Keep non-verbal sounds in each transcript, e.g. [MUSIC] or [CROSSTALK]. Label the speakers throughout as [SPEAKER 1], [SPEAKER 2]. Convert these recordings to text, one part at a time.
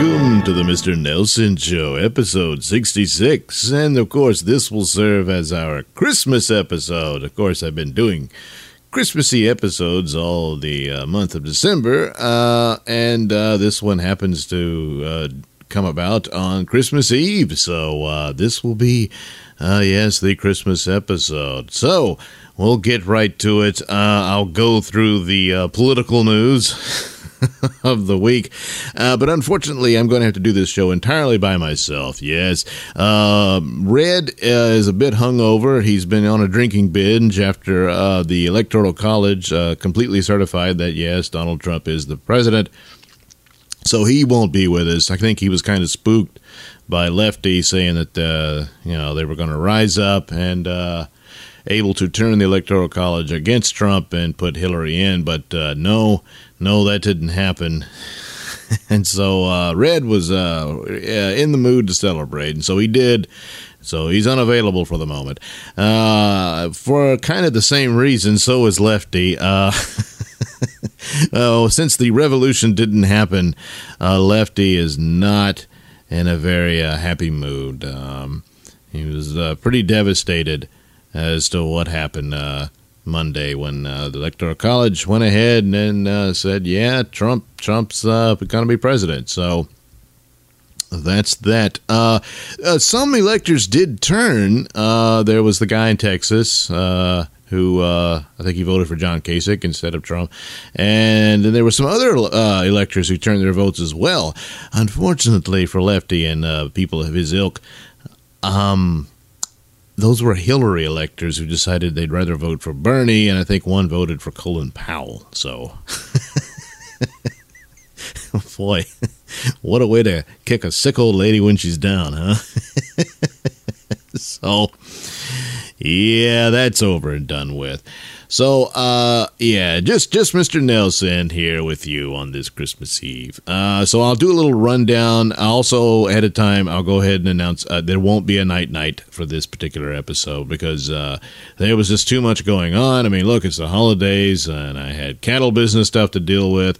[SPEAKER 1] Welcome to the Mr. Nailsin Show, episode 66. And of course, this will serve as our Christmas episode. Of course, I've been doing Christmassy episodes all the uh, month of December, uh, and uh, this one happens to uh, come about on Christmas Eve. So uh, this will be, uh, yes, the Christmas episode. So we'll get right to it. I'll go through the political news. [LAUGHS] [LAUGHS] of the week. Uh, but unfortunately, I'm going to have to do this show entirely by myself. Yes. Uh, Red uh, is a bit hungover. He's been on a drinking binge after uh, the Electoral College uh, completely certified that, yes, Donald Trump is the president. So he won't be with us. I think he was kind of spooked by Lefty saying that, uh, you know, they were going to rise up and able to turn the Electoral College against Trump and put Hillary in. But no, no, that didn't happen. [LAUGHS] and so uh, Red was uh, in the mood to celebrate, and so he did. So he's unavailable for the moment. Uh, for kind of the same reason, so is Lefty. Uh, [LAUGHS] oh, since the revolution didn't happen, uh, Lefty is not in a very uh, happy mood. Um, he was pretty devastated as to what happened Monday when uh, the Electoral College went ahead and uh, said, "Yeah, Trump, Trump's uh, going to be president." So that's that. Uh, uh, some electors did turn. Uh, there was the guy in Texas who I think he voted for John Kasich instead of Trump, and then there were some other electors who turned their votes as well. Unfortunately for Lefty and people of his ilk. Um, those were Hillary electors who decided they'd rather vote for Bernie, and I think one voted for Colin Powell. So, [LAUGHS] boy, what a way to kick a sick old lady when she's down, huh? [LAUGHS] so, yeah, that's over and done with. So, uh, yeah, just just Mr. Nailsin here with you on this Christmas Eve. Uh, so I'll do a little rundown. Also, ahead of time, I'll go ahead and announce uh, there won't be a night night for this particular episode because uh, there was just too much going on. I mean, look, it's the holidays, and I had cattle business stuff to deal with.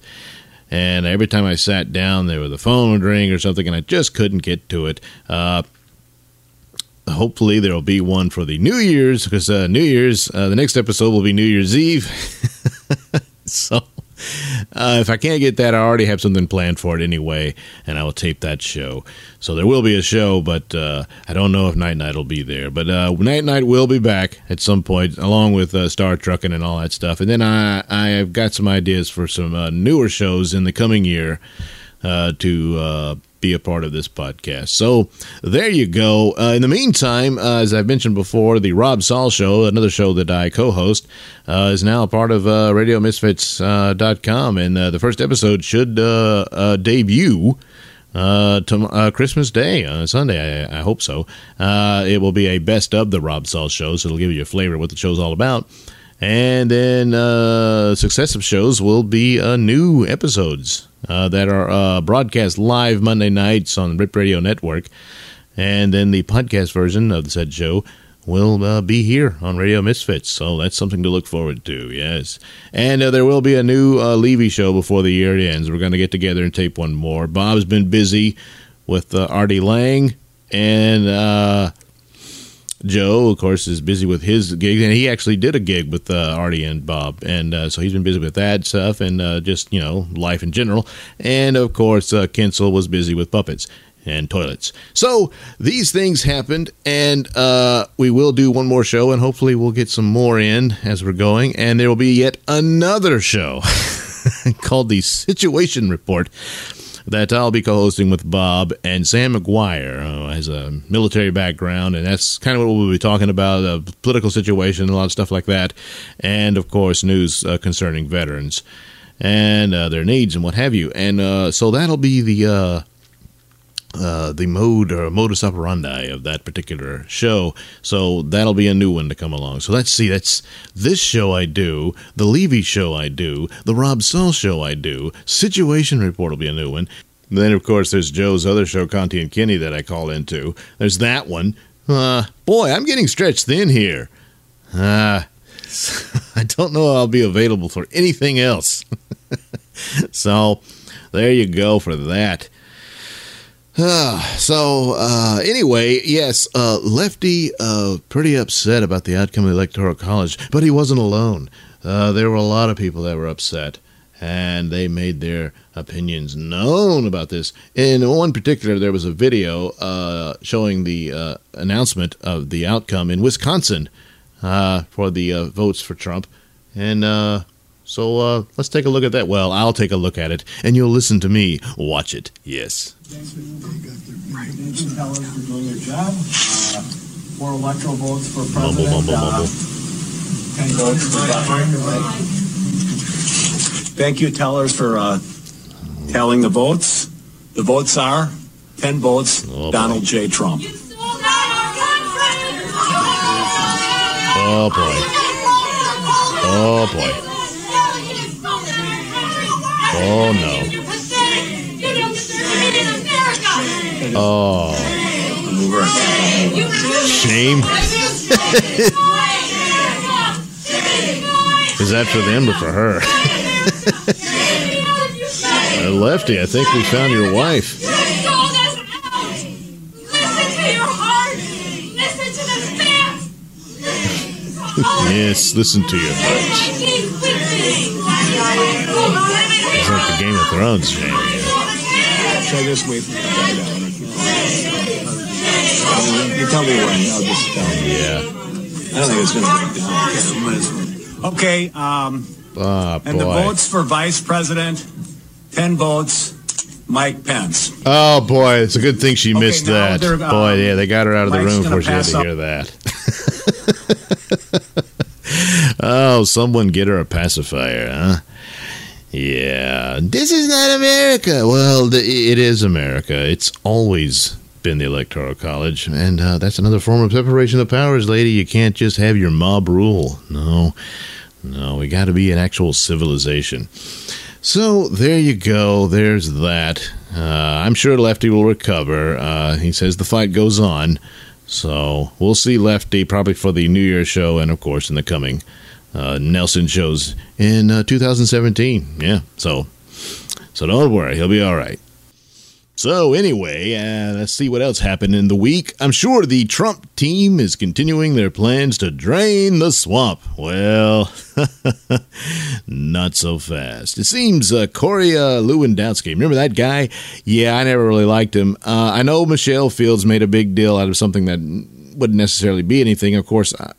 [SPEAKER 1] And every time I sat down, there was the phone would ring or something, and I just couldn't get to it. Uh, hopefully there will be one for the New Year's because uh, New Year's uh, the next episode will be New Year's Eve. [LAUGHS] so uh, if I can't get that, I already have something planned for it anyway, and I will tape that show. So there will be a show, but uh, I don't know if Night Night will be there. But uh, Night Night will be back at some point, along with uh, Star Trucking and all that stuff. And then I I've got some ideas for some newer shows in the coming year to be a part of this podcast. So there you go. Uh, in the meantime, uh, as I've mentioned before, the Rob Saul Show, another show that I co-host, uh, is now a part of uh, RadioMisfits.com, uh, and uh, the first episode should uh, debut. to Christmas Day, Sunday, I, I, hope so. it will be a best of the Rob Saul show, so it'll give you a flavor of what the show's all about. And then successive shows will be new episodes uh, that are uh, broadcast live Monday nights on Rip Radio Network. And then the podcast version of the said show will uh, be here on Radio Misfits. So that's something to look forward to, yes. And uh, there will be a new uh, Levy show before the year ends. We're going to get together and tape one more. Bob's been busy with uh, Artie Lange and uh, Joe, of course, is busy with his gig, and he actually did a gig with uh, Artie and Bob, and uh, so he's been busy with that stuff and uh, just you know life in general. And of course, uh, Kinsel was busy with puppets and toilets. So these things happened, and uh, we will do one more show, and hopefully we'll get some more in as we're going, and there will be yet another show [LAUGHS] called the Situation Report that I'll be co-hosting with Bob and Sam McGuire, who has a military background, and that's kind of what we'll be talking about: the political situation, a lot of stuff like that, and of course news uh, concerning veterans and uh, their needs and what have you. And uh, so that'll be the uh, uh, the mode or modus operandi of that particular show. So that'll be a new one to come along. So let's see. That's this show I do, the Levy show I do, the Rob Saul show I do. Situation Report will be a new one. then of course there's Joe's other show, Conti and Kenny, that I call into. There's that one. Uh, boy, I'm getting stretched thin here. Uh, [LAUGHS] I don't know I'll be available for anything else. [LAUGHS] so there you go for that. Uh, [SIGHS] so uh, anyway, yes, uh, Lefty uh, pretty upset about the outcome of the electoral college, but he wasn't alone. Uh, there were a lot of people that were upset, and they made their opinions known about this. In one particular, there was a video uh, showing the announcement of the outcome in Wisconsin for the votes for Trump, and so uh, let's take a look at that. Well, I'll take a look at it, and you'll listen to me watch it. Yes.
[SPEAKER 2] Four electoral votes for president. Mumble, mumble, mumble. Ten votes for President Trump. Thank you, tellers, for uh, tallying the votes. The votes are 10 votes, oh, Donald J. Trump.
[SPEAKER 1] Oh, boy. Oh, boy. Oh no. Oh. Shame. [LAUGHS] Is that for them or for her? [LAUGHS] Lefty, I think we found your wife. yes, listen to your heart. It's like the Game of Thrones, Jamie.
[SPEAKER 2] Should I just wait for it down? You tell me when. I'll just tell you.
[SPEAKER 1] Yeah.
[SPEAKER 2] I don't think it's going to die down. Okay. Um,
[SPEAKER 1] oh,
[SPEAKER 2] and the votes for vice president, 10 votes. Mike Pence.
[SPEAKER 1] Oh boy, it's a good thing she okay, missed that. Um, boy, yeah, they got her out of the room before she had to hear that. [LAUGHS] oh, someone get her a pacifier, huh? Yeah, this is not America. Well, it is America. It's always been the Electoral College, and uh, that's another form of separation of powers, lady. You can't just have your mob rule. No, no, we got to be an actual civilization. So there you go. There's that. Uh, I'm sure Lefty will recover. Uh, he says the fight goes on. So we'll see Lefty probably for the New Year show and, of course, in the coming uh, Nailsin shows in uh, 2017. Yeah, so so don't worry, he'll be all right. So anyway, uh, let's see what else happened in the week. I'm sure the Trump team is continuing their plans to drain the swamp. Well, [LAUGHS] not so fast. It seems uh, Corey uh, Lewandowski, remember that guy? Yeah, I never really liked him. Uh, I know Michelle Fields made a big deal out of something that wouldn't necessarily be anything. Of course, I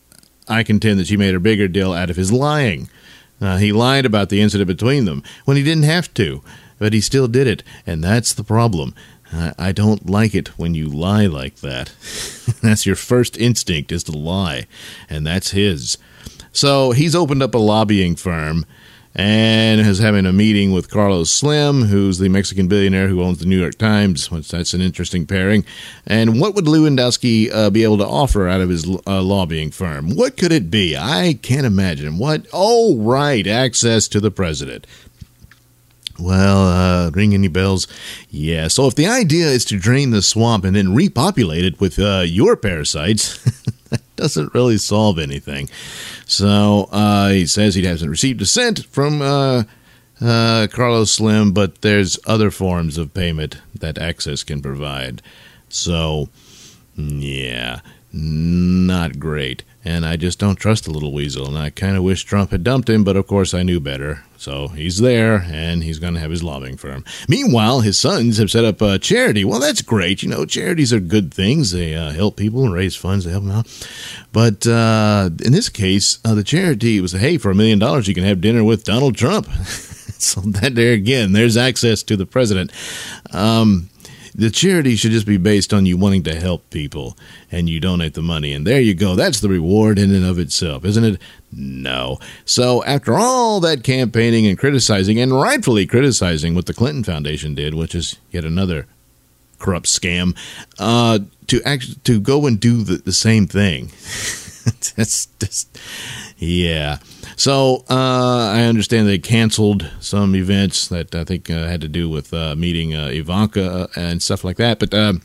[SPEAKER 1] contend that she made a bigger deal out of his lying. Uh, he lied about the incident between them when he didn't have to, but he still did it, and that's the problem. I, I don't like it when you lie like that. [LAUGHS] that's your first instinct is to lie, and that's his. So he's opened up a lobbying firm and is having a meeting with Carlos Slim, who's the Mexican billionaire who owns the New York Times. Which that's an interesting pairing. And what would Lewandowski uh, be able to offer out of his uh, lobbying firm? What could it be? I can't imagine. What? Oh, right, access to the president. Well, uh, ring any bells? Yeah. So if the idea is to drain the swamp and then repopulate it with uh, your parasites, [LAUGHS] doesn't really solve anything. So uh, he says he hasn't received a cent from uh, uh, Carlos Slim, but there's other forms of payment that Access can provide. So, yeah, not great and I just don't trust the little weasel. And I kind of wish Trump had dumped him, but of course I knew better. So he's there, and he's going to have his lobbying firm. Meanwhile, his sons have set up a charity. Well, that's great. You know, charities are good things. They uh, help people and raise funds to help them out. But uh, in this case, uh, the charity was, hey, for a million dollars, you can have dinner with Donald Trump. [LAUGHS] so that there again, there's access to the president. Um, the charity should just be based on you wanting to help people and you donate the money. And there you go. That's the reward in and of itself, isn't it? No. So, after all that campaigning and criticizing, and rightfully criticizing what the Clinton Foundation did, which is yet another corrupt scam, uh, to act to go and do the, the same thing. [LAUGHS] that's just yeah. So uh, I understand they canceled some events that I think uh, had to do with uh, meeting uh, Ivanka and stuff like that. But um,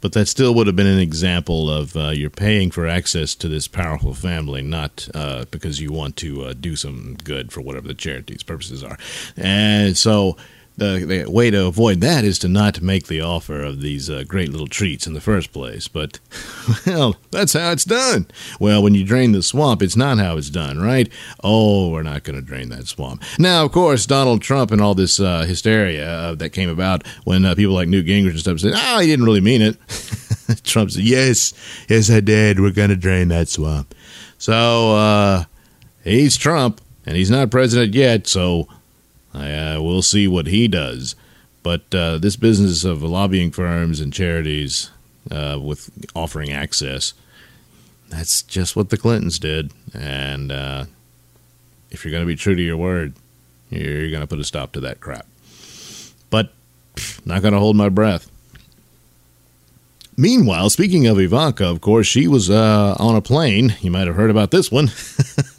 [SPEAKER 1] but that still would have been an example of uh, you're paying for access to this powerful family, not uh, because you want to do some good for whatever the charity's purposes are. And so the, the way to avoid that is to not make the offer of these uh, great little treats in the first place. But, [LAUGHS] well, that's how it's done. Well, when you drain the swamp, it's not how it's done, right? Oh, we're not going to drain that swamp. Now, of course, Donald Trump and all this uh, hysteria uh, that came about when uh, people like Newt Gingrich and stuff said, oh, he didn't really mean it. [LAUGHS] Trump said, yes, yes, I did. We're going to drain that swamp. So, uh, he's Trump, and he's not president yet, so uh, we'll see what he does. But uh, this business of lobbying firms and charities uh, with offering access, that's just what the Clintons did. And uh, if you're going to be true to your word, you're going to put a stop to that crap. But not going to hold my breath. Meanwhile, speaking of Ivanka, of course, she was uh, on a plane. You might have heard about this one.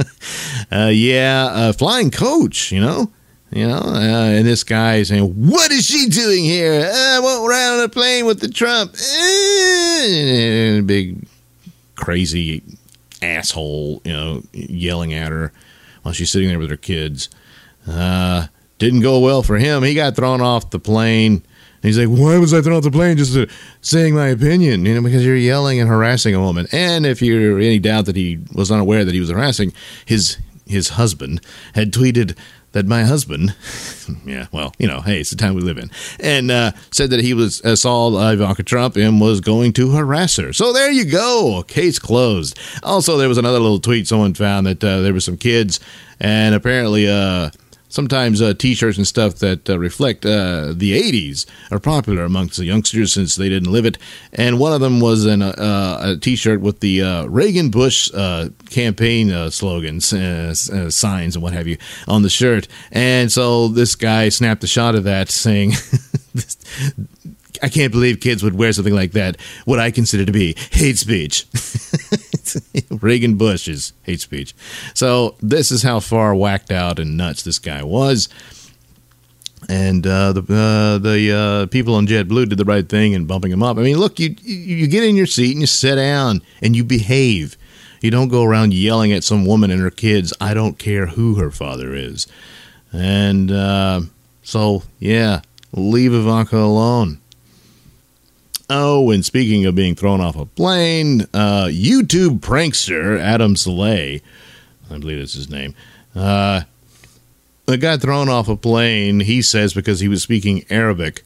[SPEAKER 1] [LAUGHS] uh, yeah, flying coach, you know. You know, uh, and this guy is saying, "What is she doing here? Uh, I won't ride on a plane with the Trump." Uh, big, crazy asshole, you know, yelling at her while she's sitting there with her kids. Uh, didn't go well for him. He got thrown off the plane. He's like, "Why was I thrown off the plane? Just saying my opinion, you know, because you're yelling and harassing a woman." And if you're any doubt that he was unaware that he was harassing his his husband, had tweeted that my husband, [LAUGHS] yeah, well, you know, hey, it's the time we live in, and uh, said that he was uh, saw Ivanka Trump and was going to harass her. So there you go, case closed. Also, there was another little tweet someone found that uh, there were some kids, and apparently, uh, sometimes uh, t-shirts and stuff that uh, reflect uh, the 80s are popular amongst the youngsters since they didn't live it and one of them was an, uh, a t-shirt with the uh, reagan bush uh, campaign slogans signs and what have you on the shirt and so this guy snapped a shot of that saying [LAUGHS] I can't believe kids would wear something like that. What I consider to be hate speech. [LAUGHS] [LAUGHS] Reagan Bush is hate speech. So this is how far whacked out and nuts this guy was. And uh, the uh, the uh, people on JetBlue did the right thing in bumping him up. I mean, look, you you get in your seat and you sit down and you behave. You don't go around yelling at some woman and her kids. I don't care who her father is. And uh, so, yeah, leave Ivanka alone. Oh, and speaking of being thrown off a plane, uh, YouTube prankster Adam Saleh, I believe that's his name, uh, got thrown off a plane, he says, because he was speaking Arabic.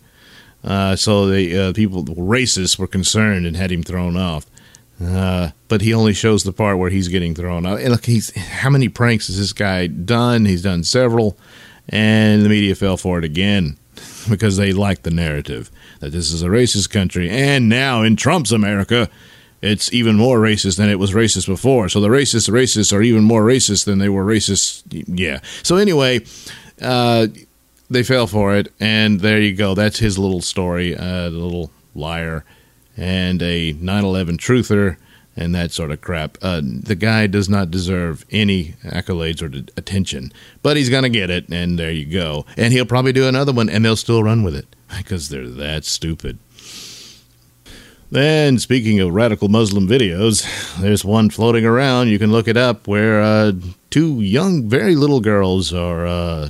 [SPEAKER 1] Uh, so the uh, people, the racists, were concerned and had him thrown off. Uh, but he only shows the part where he's getting thrown off. And look, he's how many pranks has this guy done? He's done several, and the media fell for it again [LAUGHS] because they like the narrative that this is a racist country. And now in Trump's America, it's even more racist than it was racist before. So the racist racists are even more racist than they were racist. Yeah. So anyway, uh, they fell for it, and there you go. That's his little story, uh, little liar, and a 9/11 truther, and that sort of crap. Uh, the guy does not deserve any accolades or attention, but he's gonna get it, and there you go. And he'll probably do another one, and they'll still run with it [LAUGHS] because they're that stupid. Then, speaking of radical Muslim videos, [SIGHS] there's one floating around. You can look it up where uh, two young, very little girls are uh,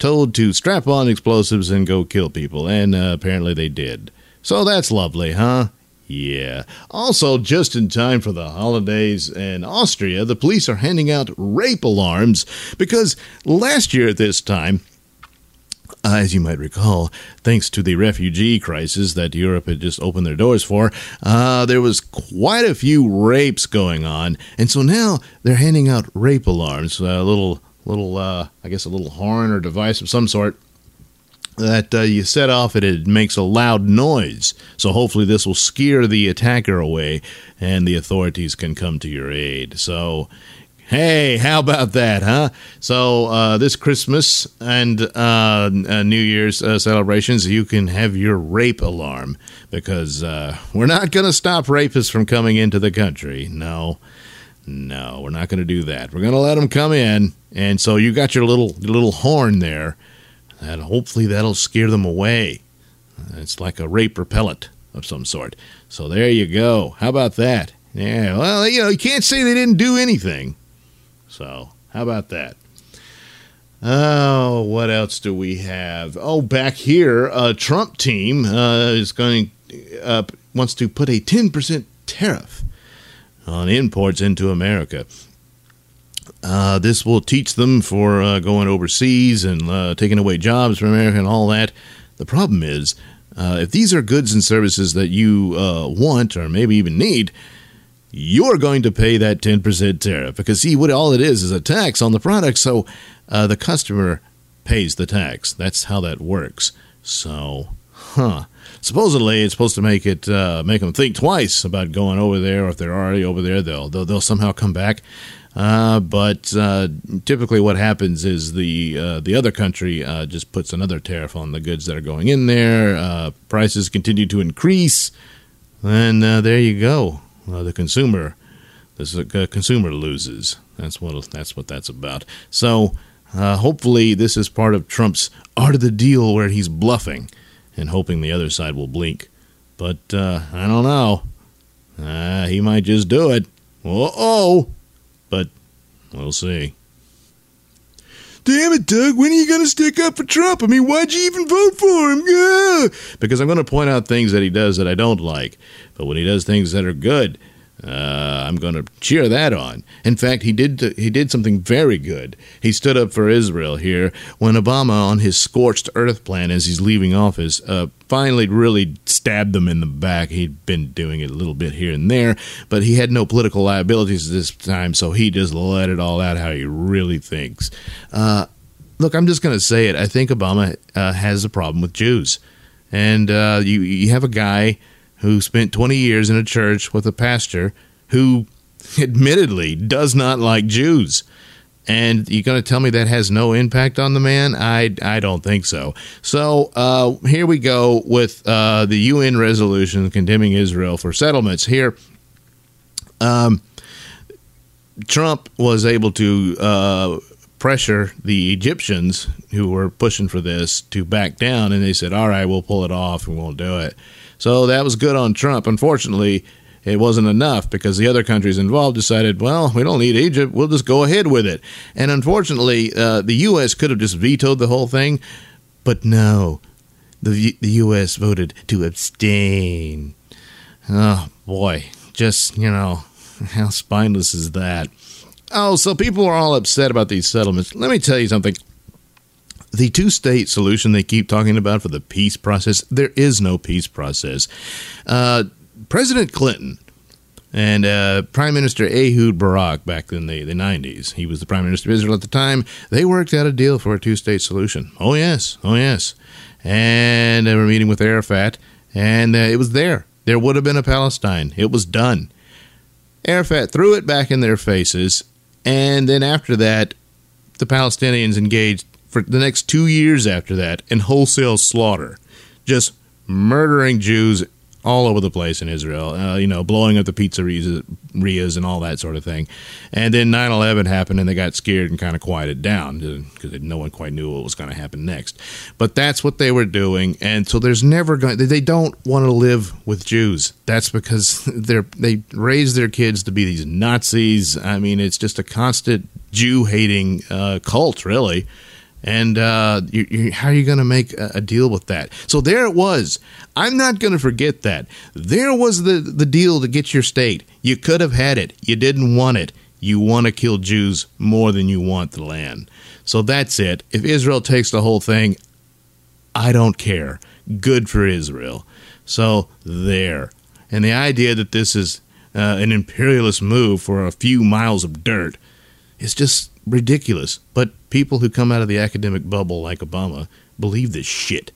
[SPEAKER 1] told to strap on explosives and go kill people, and uh, apparently they did. So that's lovely, huh? Yeah. Also, just in time for the holidays in Austria, the police are handing out rape alarms because last year at this time, as you might recall, thanks to the refugee crisis that Europe had just opened their doors for, uh, there was quite a few rapes going on, and so now they're handing out rape alarms, a little, little, uh, I guess, a little horn or device of some sort that uh, you set off and it makes a loud noise. So hopefully this will scare the attacker away, and the authorities can come to your aid. So Hey, how about that, huh? So, uh, this Christmas and uh, uh, New Year's uh, celebrations, you can have your rape alarm because uh, we're not going to stop rapists from coming into the country. No, no, we're not going to do that. We're going to let them come in, and so you got your little your little horn there, and hopefully that'll scare them away. It's like a rape repellent of some sort. So there you go. How about that? Yeah. Well, you know, you can't say they didn't do anything. So, how about that? Oh, what else do we have? Oh, back here, a Trump team uh, is going uh, wants to put a ten percent tariff on imports into America. Uh, this will teach them for uh, going overseas and uh, taking away jobs from America and all that. The problem is, uh, if these are goods and services that you want or maybe even need, you're going to pay that 10% tariff because see what all it is is a tax on the product. So uh, the customer pays the tax. That's how that works. So huh. Supposedly it's supposed to make it uh, make them think twice about going over there. Or if they're already over there they'll they'll, they'll somehow come back uh, but uh, typically, what happens is the uh, the other country uh, just puts another tariff on the goods that are going in there. Uh, prices continue to increase, and there you go uh, the consumer the uh, consumer loses. That's what that's what that's about. So uh, hopefully this is part of Trump's art of the deal where he's bluffing and hoping the other side will blink. But uh, I don't know. Uh, he might just do it. oh, but we'll see. Damn it, Doug, when are you going to stick up for Trump? I mean, why'd you even vote for him? Yeah. Because I'm going to point out things that he does that I don't like. But when he does things that are good, uh, I'm going to cheer that on. In fact, he did he did something very good. He stood up for Israel here when Obama, on his scorched earth plan as he's leaving office, uh, finally really stabbed them in the back. He'd been doing it a little bit here and there, but he had no political liabilities this time, so he just let it all out how he really thinks. Uh, look, I'm just going to say it. I think Obama uh, has a problem with Jews, and uh, you you have a guy who spent 20 years in a church with a pastor who admittedly does not like Jews. And you're going to tell me that has no impact on the man? I, I don't think so. So uh, here we go with uh, the UN resolution condemning Israel for settlements. Here, um, Trump was able to uh, pressure the Egyptians who were pushing for this to back down, and they said, "All right, we'll pull it off and we'll do it." So that was good on Trump. Unfortunately, it wasn't enough because the other countries involved decided, well, we don't need Egypt. We'll just go ahead with it. And unfortunately, uh, the U.S. could have just vetoed the whole thing, but no. The, the U.S. voted to abstain. Oh, boy. Just, you know, [LAUGHS] how spineless is that? Oh, so people are all upset about these settlements. Let me tell you something the two state solution they keep talking about for the peace process, there is no peace process. Uh, President Clinton and uh, Prime Minister Ehud Barak back in the, the 90s, he was the Prime Minister of Israel at the time, they worked out a deal for a two state solution. Oh, yes. Oh, yes. And they were meeting with Arafat, and uh, it was there. There would have been a Palestine. It was done. Arafat threw it back in their faces, and then after that, the Palestinians engaged for the next two years after that in wholesale slaughter, just murdering Jews all over the place in Israel, uh, you know, blowing up the pizzerias and all that sort of thing. And then 9 11 happened and they got scared and kind of quieted down because no one quite knew what was going to happen next. But that's what they were doing. And so there's never going they don't want to live with Jews. That's because [LAUGHS] they're, they raise their kids to be these Nazis. I mean, it's just a constant Jew hating uh, cult, really and uh, you, you, how are you going to make a, a, deal with that? So there it was. I'm not going to forget that. There was the, the deal to get your state. You could have had it. You didn't want it. You want to kill Jews more than you want the land. So that's it. If Israel takes the whole thing, I don't care. Good for Israel. So there. And the idea that this is uh, an imperialist move for a few miles of dirt is just ridiculous. But people who come out of the academic bubble like Obama believe this shit.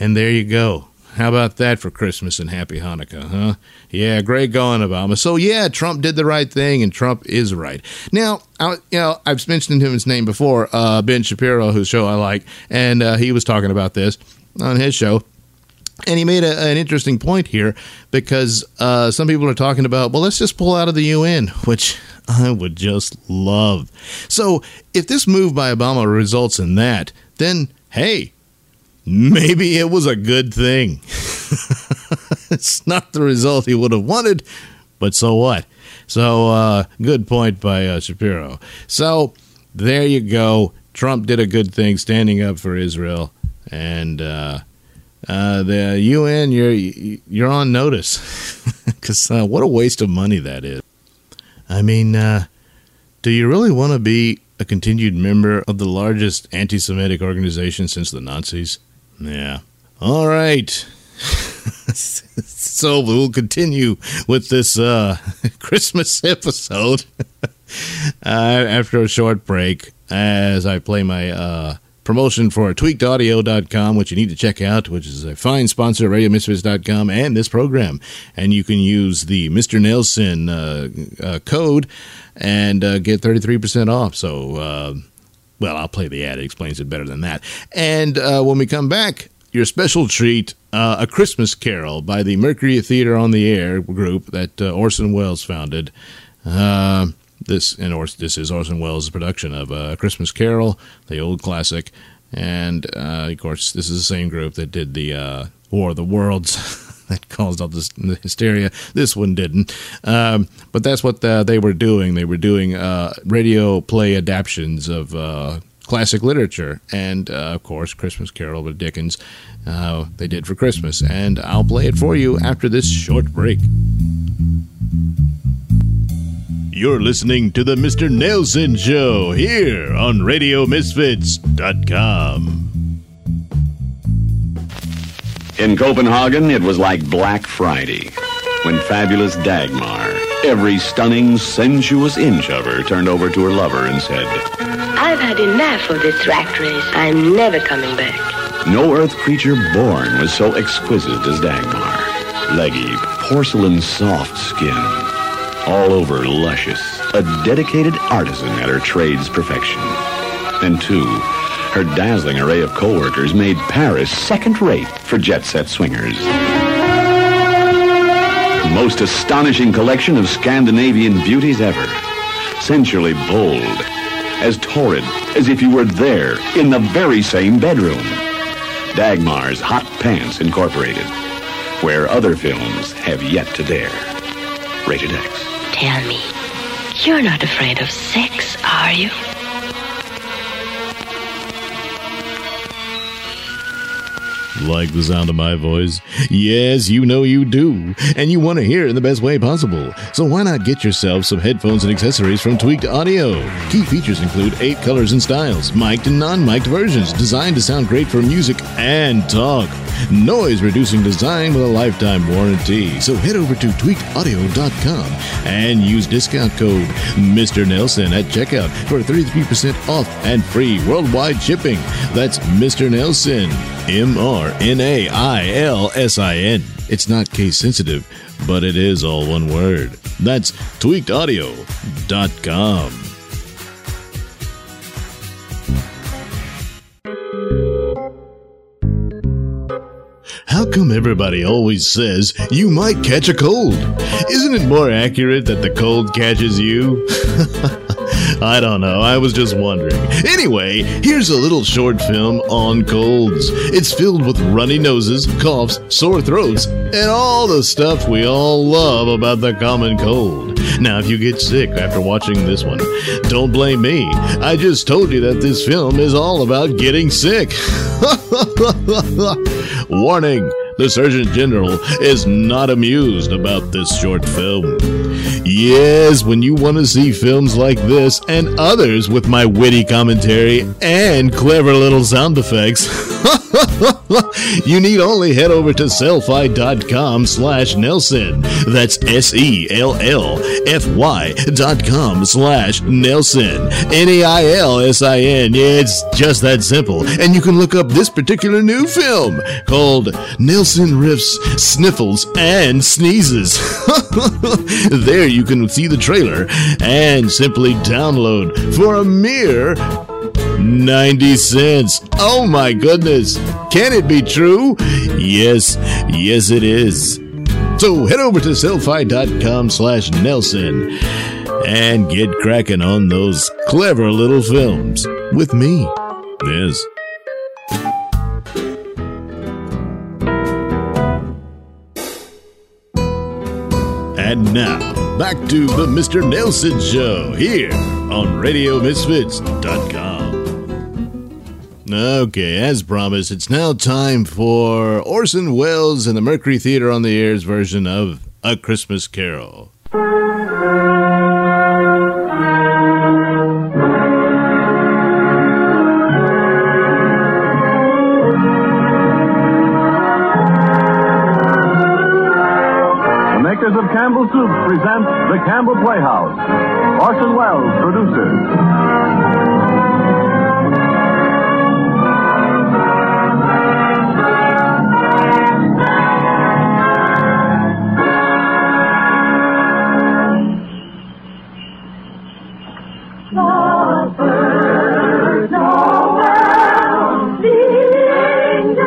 [SPEAKER 1] And there you go. How about that for Christmas and Happy Hanukkah, huh? Yeah, great going, Obama. So yeah, Trump did the right thing, and Trump is right. Now, I, you know, I've mentioned him his name before, uh, Ben Shapiro, whose show I like, and uh, he was talking about this on his show. And he made a, an interesting point here because uh, some people are talking about, well, let's just pull out of the UN, [LAUGHS] which I would just love. So if this move by Obama results in that, then hey, maybe it was a good thing. [LAUGHS] it's not the result he would have wanted, but so what? So, uh, good point by uh, Shapiro. So, there you go. Trump did a good thing standing up for Israel, and uh, uh, the UN, you're you're on notice [LAUGHS] because uh, what a waste of money that is. I mean, uh, do you really want to be a continued member of the largest anti-Semitic organization since the Nazis? Yeah. All right. [LAUGHS] so we'll continue with this uh, [LAUGHS] Christmas episode uh, after a short break as I play my uh, promotion for tweakedaudio.com, which you need to check out, which is a fine sponsor of radiomisfits.com and this program. And you can use the Mr. Nailsin uh, uh, code and uh, get 33% off. So, uh, well, I'll play the ad. It explains it better than that. And uh, when we come back, your special treat, uh, A Christmas Carol by the Mercury Theater on the Air group that Orson Welles founded. This and or, this is Orson Welles' production of uh, Christmas Carol, the old classic, and uh, of course this is the same group that did the uh, War of the Worlds. [LAUGHS] that caused all this hysteria. This one didn't, um, but that's what the, uh, they were doing. They were doing uh, radio play adaptations of uh, classic literature, and uh, of course, Christmas Carol with Dickens. Uh, they did for Christmas, and I'll play it for you after this short break. You're listening to the Mr. Nailsin Show here on RadioMisfits.com.
[SPEAKER 3] In Copenhagen, it was like Black Friday when fabulous Dagmar, every stunning, sensuous inch of her, turned over to her lover and said,
[SPEAKER 4] I've had enough of this rat race. I'm never coming back.
[SPEAKER 3] No earth creature born was so exquisite as Dagmar. Leggy, porcelain soft skin all over luscious, a dedicated artisan at her trade's perfection. And two, her dazzling array of co-workers made Paris second-rate for jet-set swingers. Most astonishing collection of Scandinavian beauties ever. Sensually bold, as torrid as if you were there in the very same bedroom. Dagmar's Hot Pants Incorporated, where other films have yet to dare. Rated X.
[SPEAKER 4] Tell me, you're not afraid of sex, are you?
[SPEAKER 1] Like the sound of my voice? Yes, you know you do. And you want to hear it in the best way possible. So why not get yourself some headphones and accessories from Tweaked Audio? Key features include eight colors and styles, mic'd and non-mic'd versions, designed to sound great for music and talk. Noise reducing design with a lifetime warranty. So head over to tweakedaudio.com and use discount code Mr. Nailsin at checkout for 33% off and free worldwide shipping. That's Mr. Nailsin, M R N A I L S I N. It's not case sensitive, but it is all one word. That's tweakedaudio.com. How come everybody always says you might catch a cold? Isn't it more accurate that the cold catches you? [LAUGHS] I don't know. I was just wondering. Anyway, here's a little short film on colds. It's filled with runny noses, coughs, sore throats, and all the stuff we all love about the common cold. Now, if you get sick after watching this one, don't blame me. I just told you that this film is all about getting sick. [LAUGHS] Warning. The Surgeon General is not amused about this short film. Yes, when you want to see films like this and others with my witty commentary and clever little sound effects, [LAUGHS] you need only head over to sellfy.com slash Nailsin. That's S-E-L-L-F-Y dot com slash Nailsin. N-A-I-L-S-I-N. It's just that simple. And you can look up this particular new film called Nailsin Riffs, Sniffles, and Sneezes. [LAUGHS] there you can see the trailer and simply download for a mere 90 cents. Oh my goodness. Can it be true? Yes, yes it is. So head over to sellfy.com slash Nailsin and get cracking on those clever little films with me. Yes. And now, back to the Mr. Nailsin Show here on RadioMisfits.com. Okay, as promised, it's now time for Orson Welles and the Mercury Theater on the Air's version of A Christmas Carol.
[SPEAKER 5] Campbell Soup present The Campbell Playhouse. Orson Welles produces.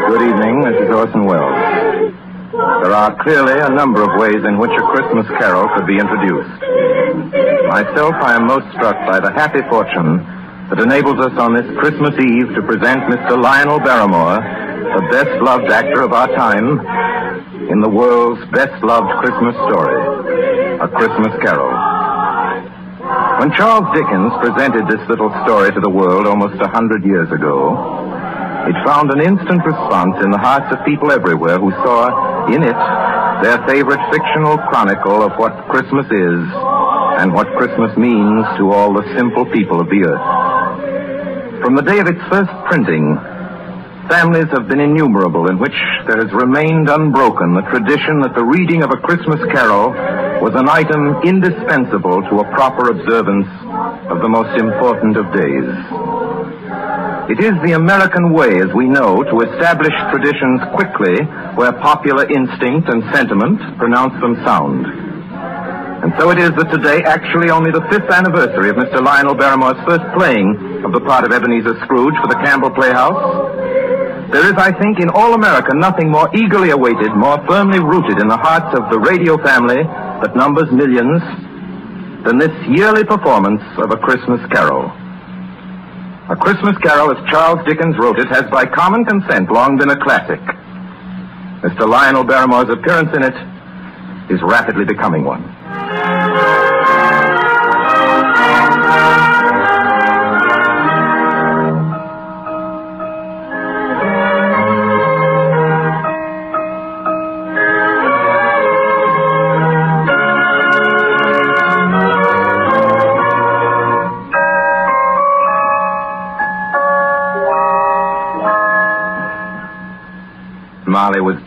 [SPEAKER 6] Good evening, Mrs. Orson Welles. There are clearly a number of ways in which Christmas carol could be introduced. Myself, I am most struck by the happy fortune that enables us on this Christmas Eve to present Mr. Lionel Barrymore, the best loved actor of our time, in the world's best loved Christmas story, A Christmas Carol. When Charles Dickens presented this little story to the world almost a hundred years ago, it found an instant response in the hearts of people everywhere who saw in it their favorite fictional chronicle of what Christmas is and what Christmas means to all the simple people of the earth. From the day of its first printing, families have been innumerable in which there has remained unbroken the tradition that the reading of a Christmas carol was an item indispensable to a proper observance of the most important of days. It is the American way, as we know, to establish traditions quickly where popular instinct and sentiment pronounce them sound. And so it is that today, actually only the fifth anniversary of Mr. Lionel Barrymore's first playing of the part of Ebenezer Scrooge for the Campbell Playhouse, there is, I think, in all America nothing more eagerly awaited, more firmly rooted in the hearts of the radio family that numbers millions than this yearly performance of A Christmas Carol. A Christmas Carol, as Charles Dickens wrote it, has by common consent long been a classic. Mr. Lionel Barrymore's appearance in it is rapidly becoming one.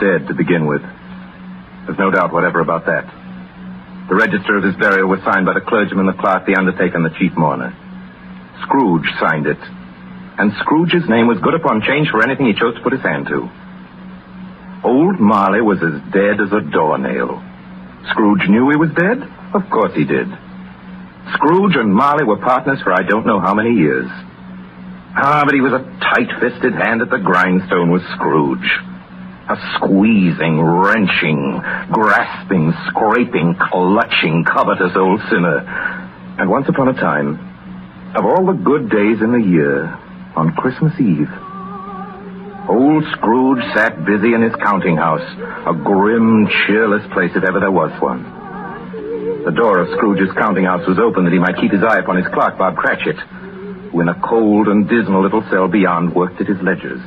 [SPEAKER 6] Dead to begin with. There's no doubt whatever about that. The register of his burial was signed by the clergyman, the clerk, the undertaker, and the chief mourner. Scrooge signed it. And Scrooge's name was good upon change for anything he chose to put his hand to. Old Marley was as dead as a doornail. Scrooge knew he was dead? Of course he did. Scrooge and Marley were partners for I don't know how many years. Ah, but he was a tight-fisted hand at the grindstone, was Scrooge. A squeezing, wrenching, grasping, scraping, clutching, covetous old sinner. And once upon a time, of all the good days in the year, on Christmas Eve, old Scrooge sat busy in his counting house, a grim, cheerless place if ever there was one. The door of Scrooge's counting house was open that he might keep his eye upon his clerk, Bob Cratchit, who in a cold and dismal little cell beyond worked at his ledgers.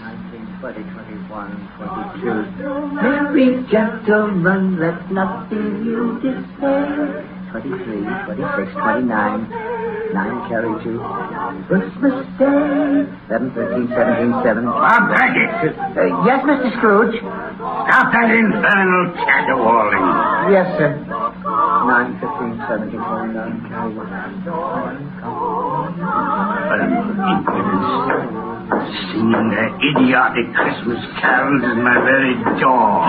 [SPEAKER 7] 20, 21, 22. Merry gentlemen, let nothing you despair. 23, 26, 29. 9 carry 2. Christmas Day. 11, 13, 17, 7.
[SPEAKER 8] Bob Cratchit!
[SPEAKER 7] Uh, yes, Mr. Scrooge?
[SPEAKER 8] Stop that infernal caterwauling.
[SPEAKER 7] Yes, sir. 9, 15, 17, 29, carry 1.
[SPEAKER 8] Singing their idiotic Christmas carols is my very door.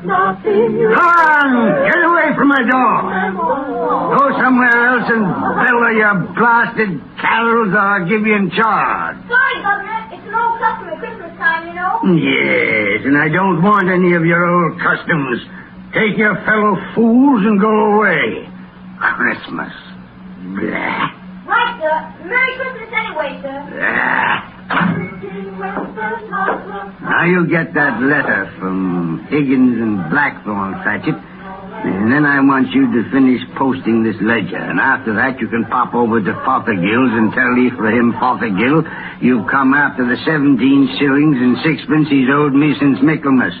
[SPEAKER 8] Come on! Get away from my door! Go somewhere else and bellow your blasted carols or I'll give you in charge.
[SPEAKER 9] Sorry, Governor. It's an old custom at Christmas time, you know.
[SPEAKER 8] Yes, and I don't want any of your old customs. Take your fellow fools and go away. Christmas. Blah.
[SPEAKER 9] Right, sir. Merry Christmas anyway, sir.
[SPEAKER 8] Blah. Now you get that letter from Higgins and Blackthorn, Cratchit. And then I want you to finish posting this ledger. And after that, you can pop over to Fothergill's and tell Ephraim Fothergill you've come after the 17 shillings and sixpence he's owed me since Michaelmas.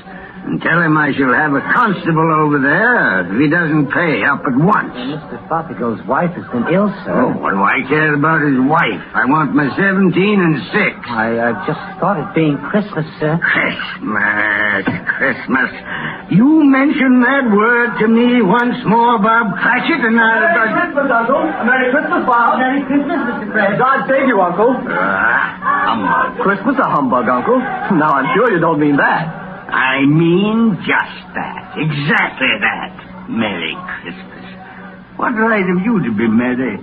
[SPEAKER 8] And tell him I shall have a constable over there if he doesn't pay up at once.
[SPEAKER 7] Mr. Fothergill's wife has been ill, sir.
[SPEAKER 8] Oh, what do I care about his wife? I want my 17 and six.
[SPEAKER 7] I uh, just thought it being Christmas, sir.
[SPEAKER 8] Christmas, Christmas. You mention that word to me once more, Bob Cratchit, and I'll...
[SPEAKER 10] Merry Christmas, Uncle. Merry Christmas, Bob.
[SPEAKER 7] Merry Christmas, Mr. Fred.
[SPEAKER 10] God save you, Uncle.
[SPEAKER 8] Ah, humbug.
[SPEAKER 10] Christmas a humbug, Uncle. Now, I'm sure you don't mean that.
[SPEAKER 8] I mean just that. Exactly that. Merry Christmas. What right have you to be merry?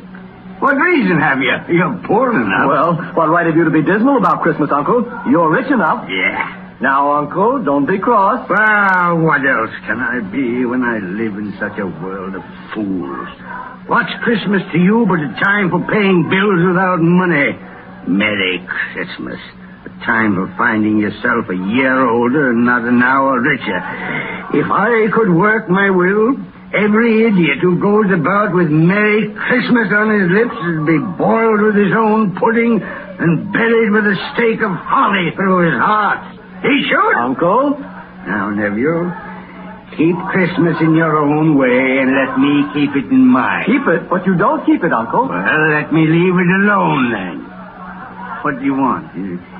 [SPEAKER 8] What reason have you? You're poor enough.
[SPEAKER 10] Well, what right have you to be dismal about Christmas, Uncle? You're rich enough.
[SPEAKER 8] Yeah.
[SPEAKER 10] Now, Uncle, don't be cross.
[SPEAKER 8] Well, what else can I be when I live in such a world of fools? What's Christmas to you but a time for paying bills without money? Merry Christmas. Time for finding yourself a year older and not an hour richer. If I could work my will, every idiot who goes about with Merry Christmas on his lips would be boiled with his own pudding and buried with a stake of holly through his heart. He should.
[SPEAKER 10] Uncle?
[SPEAKER 8] Now, nephew, keep Christmas in your own way and let me keep it in mine.
[SPEAKER 10] Keep it, but you don't keep it, Uncle.
[SPEAKER 8] Well, let me leave it alone then. What do you want?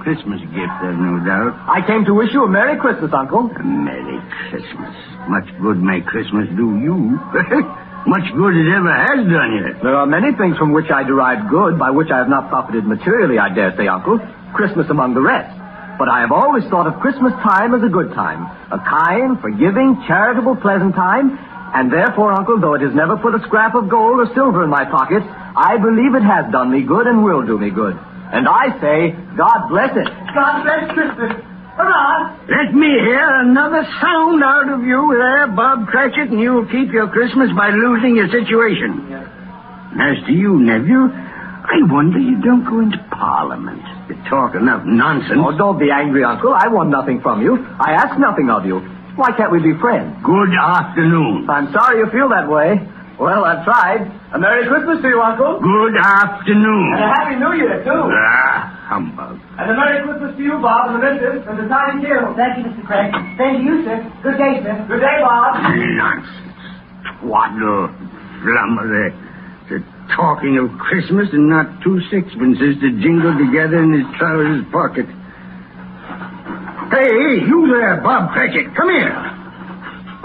[SPEAKER 8] Christmas gift, I've no doubt.
[SPEAKER 10] I came to wish you a Merry Christmas, Uncle.
[SPEAKER 8] A Merry Christmas. Much good may Christmas do you. [LAUGHS] Much good it ever has done you.
[SPEAKER 10] There are many things from which I derive good, by which I have not profited materially, I dare say, Uncle. Christmas among the rest. But I have always thought of Christmas time as a good time. A kind, forgiving, charitable, pleasant time. And therefore, Uncle, though it has never put a scrap of gold or silver in my pocket, I believe it has done me good and will do me good. And I say, God bless it.
[SPEAKER 7] God bless Christmas. Hurrah!
[SPEAKER 8] Let me hear another sound out of you there, Bob Cratchit, and you'll keep your Christmas by losing your situation. As to you, nephew, I wonder you don't go into Parliament. You talk enough nonsense.
[SPEAKER 10] Oh, don't be angry, Uncle. I want nothing from you. I ask nothing of you. Why can't we be friends?
[SPEAKER 8] Good afternoon.
[SPEAKER 10] I'm sorry you feel that way. Well, I've tried. A Merry Christmas to you, Uncle.
[SPEAKER 8] Good afternoon.
[SPEAKER 10] And a Happy New Year, too.
[SPEAKER 8] Ah, humbug.
[SPEAKER 10] And a Merry Christmas to you, Bob, and the missus, and the tiny kid.
[SPEAKER 7] Thank you, Mr. Craig. Thank you, sir. Good day, sir.
[SPEAKER 10] Good day, Bob.
[SPEAKER 8] Nonsense. Twaddle. Flummery. The talking of Christmas and not two sixpences to jingle together in his trousers pocket. Hey, you there, Bob Cratchit. Come here.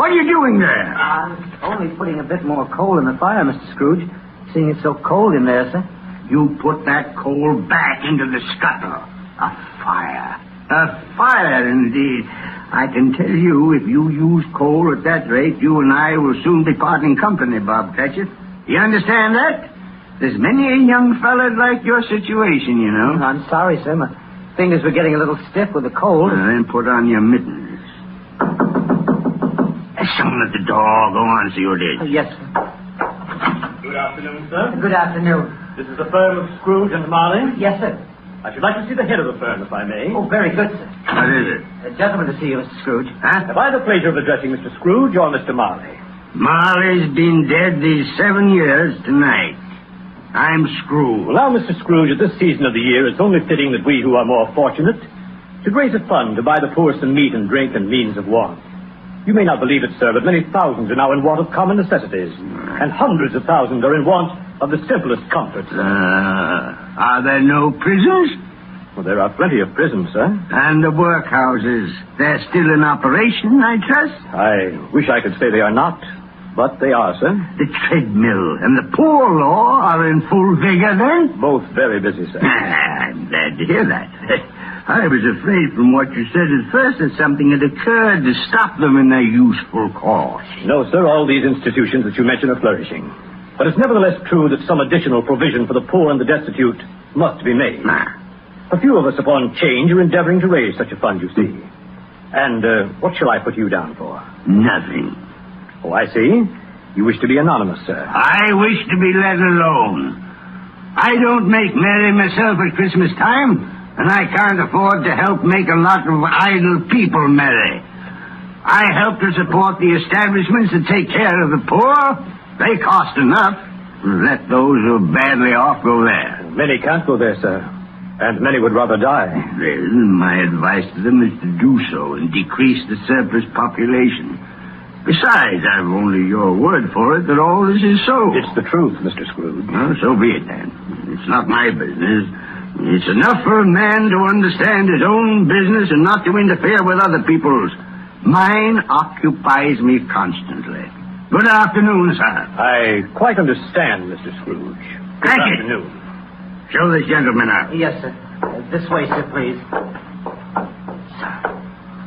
[SPEAKER 8] What are you doing there?
[SPEAKER 7] I'm only putting a bit more coal in the fire, Mr. Scrooge. Seeing it's so cold in there, sir.
[SPEAKER 8] You put that coal back into the scuttle. A fire. A fire, indeed. I can tell you, if you use coal at that rate, you and I will soon be parting company, Bob Cratchit. You understand that? There's many a young fella like your situation, you know.
[SPEAKER 7] I'm sorry, sir. My fingers were getting a little stiff with the cold.
[SPEAKER 8] Well, then put on your mittens. There's someone at the door. Go on, see who it is.
[SPEAKER 7] Oh, yes, sir.
[SPEAKER 10] Good afternoon, sir.
[SPEAKER 7] Good afternoon.
[SPEAKER 10] This is the firm of Scrooge and Marley.
[SPEAKER 7] Yes, sir.
[SPEAKER 10] I should like to see the head of the firm, if I may.
[SPEAKER 7] Oh, very good, sir.
[SPEAKER 8] What is it?
[SPEAKER 7] A gentleman to see you, Mr. Scrooge.
[SPEAKER 8] Huh?
[SPEAKER 10] Have I the pleasure of addressing Mr. Scrooge or Mr. Marley?
[SPEAKER 8] Marley's been dead these seven years tonight. I'm Scrooge.
[SPEAKER 10] Well, now, Mr. Scrooge, at this season of the year, it's only fitting that we who are more fortunate should raise a fund to buy the poor some meat and drink and means of warmth.
[SPEAKER 11] You may not believe it, sir, but many thousands are now in want of common necessities, and hundreds of thousands are in want of the simplest comforts.
[SPEAKER 8] Uh, are there no prisons?
[SPEAKER 11] Well, there are plenty of prisons, sir.
[SPEAKER 8] And the workhouses? They're still in operation, I trust?
[SPEAKER 11] I wish I could say they are not, but they are, sir.
[SPEAKER 8] The treadmill and the poor law are in full vigor then?
[SPEAKER 11] Both very busy, sir. [LAUGHS]
[SPEAKER 8] I'm glad to hear that. [LAUGHS] I was afraid from what you said at first that something had occurred to stop them in their useful course.
[SPEAKER 11] No, sir, all these institutions that you mention are flourishing. But it's nevertheless true that some additional provision for the poor and the destitute must be made.
[SPEAKER 8] Nah.
[SPEAKER 11] A few of us upon change are endeavoring to raise such a fund, you see. And uh, what shall I put you down for?
[SPEAKER 8] Nothing.
[SPEAKER 11] Oh, I see. You wish to be anonymous, sir.
[SPEAKER 8] I wish to be let alone. I don't make merry myself at Christmas time, and I can't afford to help make a lot of idle people merry. I help to support the establishments that take care of the poor. They cost enough. Let those who are badly off go there.
[SPEAKER 11] Many can't go there, sir. And many would rather die.
[SPEAKER 8] Then my advice to them is to do so and decrease the surplus population. Besides, I've only your word for it that all this is so.
[SPEAKER 11] It's the truth, Mr. Scrooge.
[SPEAKER 8] Well, so be it then. It's not my business. It's enough for a man to understand his own business and not to interfere with other people's. Mine occupies me constantly. Good afternoon, sir.
[SPEAKER 11] I quite understand, Mr. Scrooge. Good
[SPEAKER 8] Thank you.
[SPEAKER 11] afternoon.
[SPEAKER 8] Show this gentleman out.
[SPEAKER 7] Yes, sir. This way, sir, please. Sir,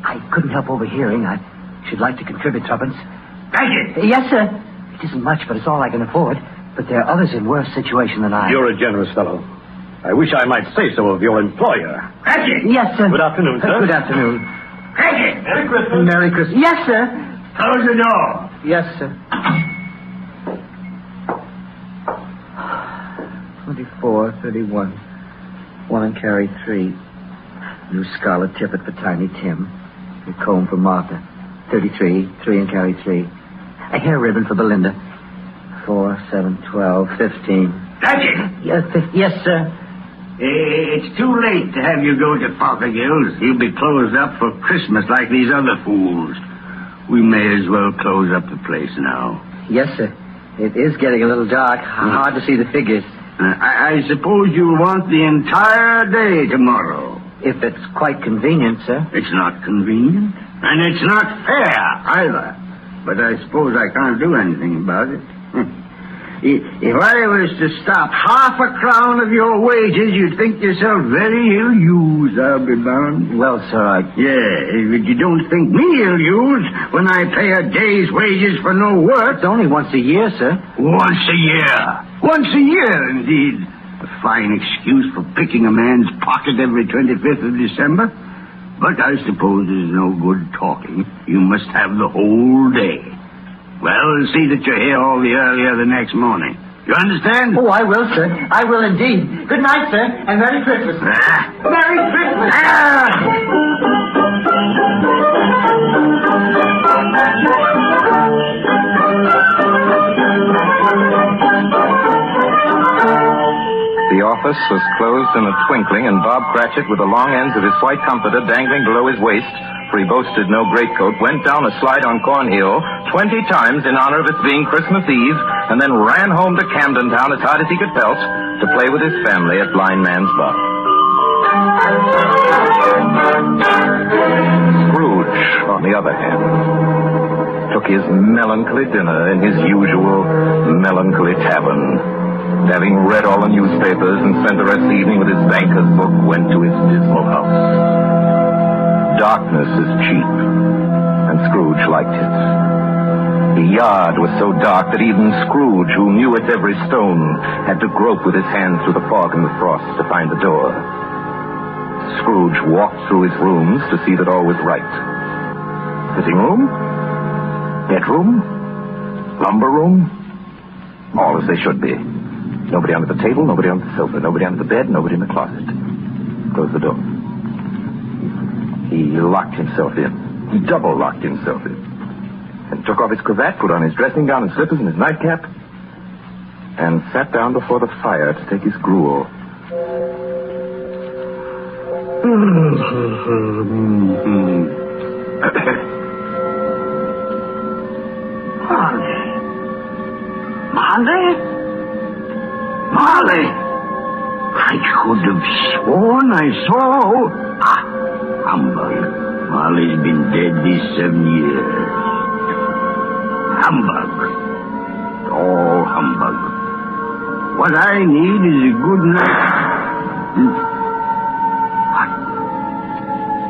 [SPEAKER 7] I couldn't help overhearing. I should like to contribute tuppence.
[SPEAKER 8] Thank you.
[SPEAKER 7] Yes, sir. It isn't much, but it's all I can afford. But there are others in worse situation than I.
[SPEAKER 11] You're a generous fellow. I wish I might say so of your employer.
[SPEAKER 8] Thank you.
[SPEAKER 7] Yes, sir.
[SPEAKER 11] Good afternoon, sir.
[SPEAKER 7] Good afternoon.
[SPEAKER 8] Thank you.
[SPEAKER 11] Merry Christmas.
[SPEAKER 7] Merry Christmas. Yes, sir.
[SPEAKER 8] Close the door.
[SPEAKER 7] Yes, sir. Twenty-four, thirty-one. One and carry three. New scarlet tippet for Tiny Tim. A comb for Martha. Thirty-three. Three and carry three. A hair ribbon for Belinda. Four, seven, twelve, fifteen.
[SPEAKER 8] Thank you.
[SPEAKER 7] Yes, yes, sir.
[SPEAKER 8] It's too late to have you go to Fothergill's. He'll be closed up for Christmas like these other fools. We may as well close up the place now.
[SPEAKER 7] Yes, sir. It is getting a little dark. Hard to see the figures.
[SPEAKER 8] Uh, I, I suppose you'll want the entire day tomorrow.
[SPEAKER 7] If it's quite convenient, sir.
[SPEAKER 8] It's not convenient, and it's not fair either. But I suppose I can't do anything about it. If I was to stop half a crown of your wages, you'd think yourself very ill-used, I'll be bound.
[SPEAKER 7] Well, sir, I...
[SPEAKER 8] Yeah, but you don't think me ill-used when I pay a day's wages for no work.
[SPEAKER 7] It's only once a year, sir.
[SPEAKER 8] Once a year. Once a year, indeed. A fine excuse for picking a man's pocket every 25th of December. But I suppose there's no good talking. You must have the whole day. Well, see that you're here all the earlier the next morning. You understand?
[SPEAKER 7] Oh, I will, sir. I will indeed. Good night, sir, and Merry Christmas.
[SPEAKER 8] Ah.
[SPEAKER 7] Merry Christmas.
[SPEAKER 8] Ah!
[SPEAKER 6] Office was closed in a twinkling, and Bob Cratchit, with the long ends of his white comforter dangling below his waist, for he boasted no greatcoat, went down a slide on Cornhill 20 times in honor of its being Christmas Eve, and then ran home to Camden Town as hard as he could pelt to play with his family at Blind Man's Buff. Scrooge, on the other hand, took his melancholy dinner in his usual melancholy tavern. Having read all the newspapers and spent the rest of the evening with his banker's book, went to his dismal house. Darkness is cheap, and Scrooge liked it. The yard was so dark that even Scrooge, who knew its every stone, had to grope with his hands through the fog and the frost to find the door. Scrooge walked through his rooms to see that all was right. Sitting room, bedroom, lumber room, all as they should be. Nobody under the table, nobody on the sofa, nobody under the bed, nobody in the closet. Closed the door. He locked himself in. He double locked himself in. And took off his cravat, put on his dressing gown and slippers and his nightcap, and sat down before the fire to take his gruel. [COUGHS] Marley? Marley?
[SPEAKER 8] Could have sworn I saw. Ah, humbug. Marley's been dead these seven years. Humbug. All humbug. What I need is a good night. What?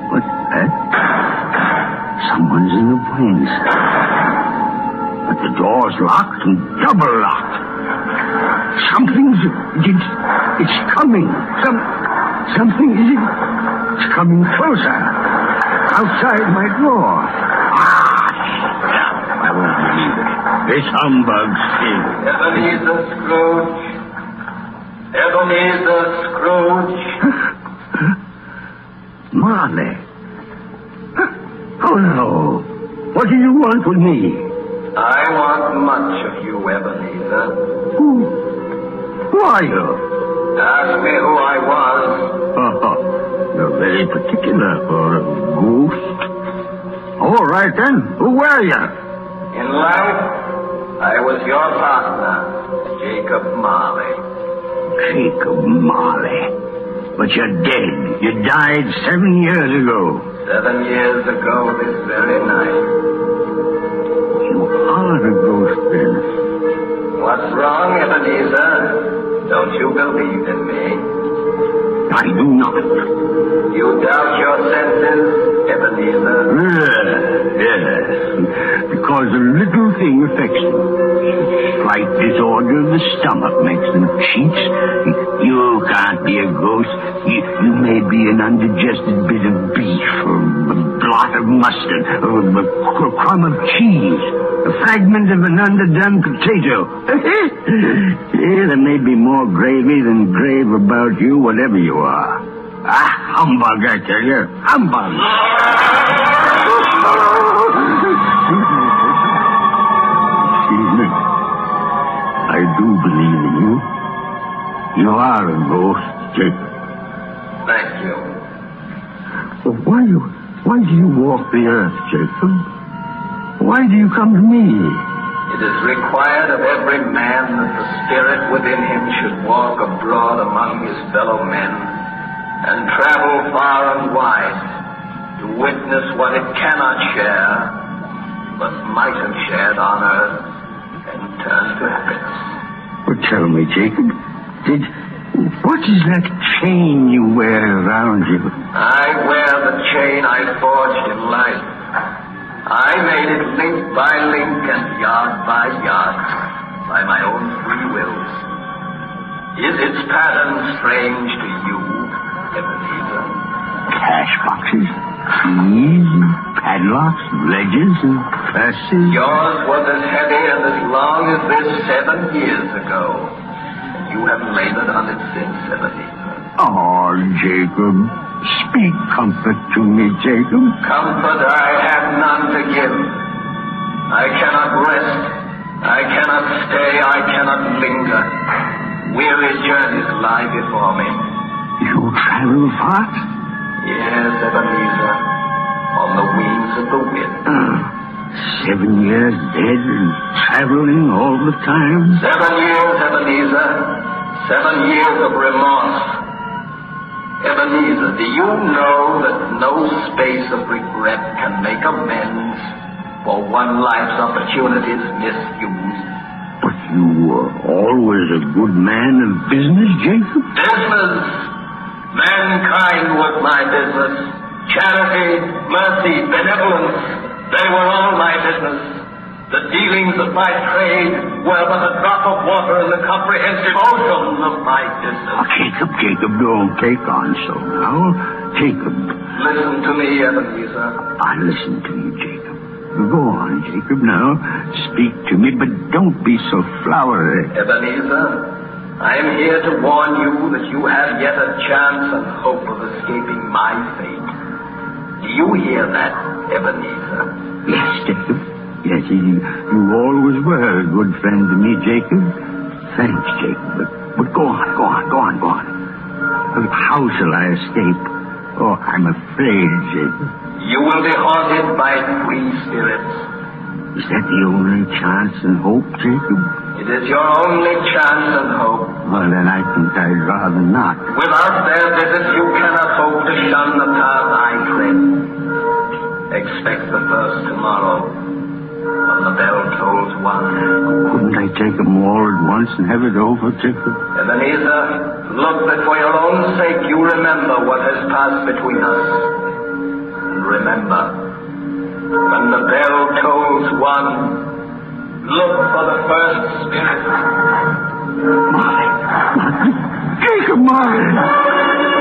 [SPEAKER 8] What's that? Someone's in the wings. But the door's locked and double locked. Something's it's, it's coming. Some something is it's coming closer. Outside my door. Ah, I won't believe it. This humbug still.
[SPEAKER 12] Ebenezer Scrooge. Ebenezer Scrooge. [LAUGHS]
[SPEAKER 8] Marley. Oh no. What do you want with me?
[SPEAKER 12] I want much of you, Ebenezer.
[SPEAKER 8] Who? Who are you?
[SPEAKER 12] Ask me who I was.
[SPEAKER 8] Uh-huh. You're very particular for a ghost. All right then. Who were you?
[SPEAKER 12] In life, I was your partner, Jacob Marley.
[SPEAKER 8] Jacob Marley. But you're dead. You died seven years ago.
[SPEAKER 12] Seven years ago this very night.
[SPEAKER 8] You are a ghost then.
[SPEAKER 12] What's wrong, Ebenezer? Don't you believe in me?
[SPEAKER 8] I do not.
[SPEAKER 12] You doubt your senses, Ebenezer?
[SPEAKER 8] Yes, yes. Because a little thing affects them. Slight disorder of the stomach makes them cheats. Can't be a ghost. You, you may be an undigested bit of beef, or a blot of mustard, or a, crumb of cheese, a fragment of an underdone potato. [LAUGHS] yeah, there may be more gravy than grave about you, whatever you are. Ah, humbug, I tell you. Humbug. [LAUGHS] I do believe you. Are a ghost, Jacob.
[SPEAKER 12] Thank you.
[SPEAKER 8] Why you why do you walk the earth, Jacob? Why do you come to me?
[SPEAKER 12] It is required of every man that the spirit within him should walk abroad among his fellow men and travel far and wide to witness what it cannot share, but might have shared on earth and turn to happiness.
[SPEAKER 8] Well, tell me, Jacob, did what is that chain you wear around you?
[SPEAKER 12] I wear the chain I forged in life. I made it link by link and yard by yard by my own free will. Is its pattern strange to you, Ebenezer?
[SPEAKER 8] Cash boxes, keys, padlocks, ledges, and purses.
[SPEAKER 12] Yours was as heavy and as long as this seven years ago. You have labored on it since, Ebenezer.
[SPEAKER 8] Oh, Jacob, speak comfort to me, Jacob.
[SPEAKER 12] Comfort I have none to give. I cannot rest. I cannot stay. I cannot linger. Weary journeys lie before me.
[SPEAKER 8] You travel far?
[SPEAKER 12] Yes, Ebenezer. On the wings of the wind.
[SPEAKER 8] Ah, seven years dead and traveling all the time.
[SPEAKER 12] Seven years, Ebenezer. Seven years of remorse. Ebenezer, do you know that no space of regret can make amends for one life's opportunities misused?
[SPEAKER 8] But you were always a good man of business, Jacob.
[SPEAKER 12] Business! Mankind was my business. Charity, mercy, benevolence, they were all my business. The dealings of my trade were but a drop of water in the comprehensive ocean of my business.
[SPEAKER 8] Oh, Jacob, Jacob, don't take on so now. Jacob.
[SPEAKER 12] Listen to me, Ebenezer.
[SPEAKER 8] I listen to you, Jacob. Go on, Jacob, now. Speak to me, but don't be so flowery.
[SPEAKER 12] Ebenezer, I am here to warn you that you have yet a chance and hope of escaping my fate. Do you hear that, Ebenezer?
[SPEAKER 8] Yes, Jacob. Yes, you, you always were a good friend to me, Jacob. Thanks, Jacob. But, but go on, go on, go on, go on. How shall I escape? Oh, I'm afraid, Jacob.
[SPEAKER 12] You will be haunted by three spirits.
[SPEAKER 8] Is that the only chance and hope, Jacob?
[SPEAKER 12] It is your only chance and hope.
[SPEAKER 8] Well, then I think I'd rather not.
[SPEAKER 12] Without their visit, you cannot hope to shun the path I tread. Expect the first tomorrow. When the bell tolls one.
[SPEAKER 8] Couldn't I take them all at once and have it over, Tifford?
[SPEAKER 12] Ebenezer, look that for your own sake you remember what has passed between us. And remember, when the bell tolls one, look for the first spirit. [LAUGHS]
[SPEAKER 8] Jacob Marley!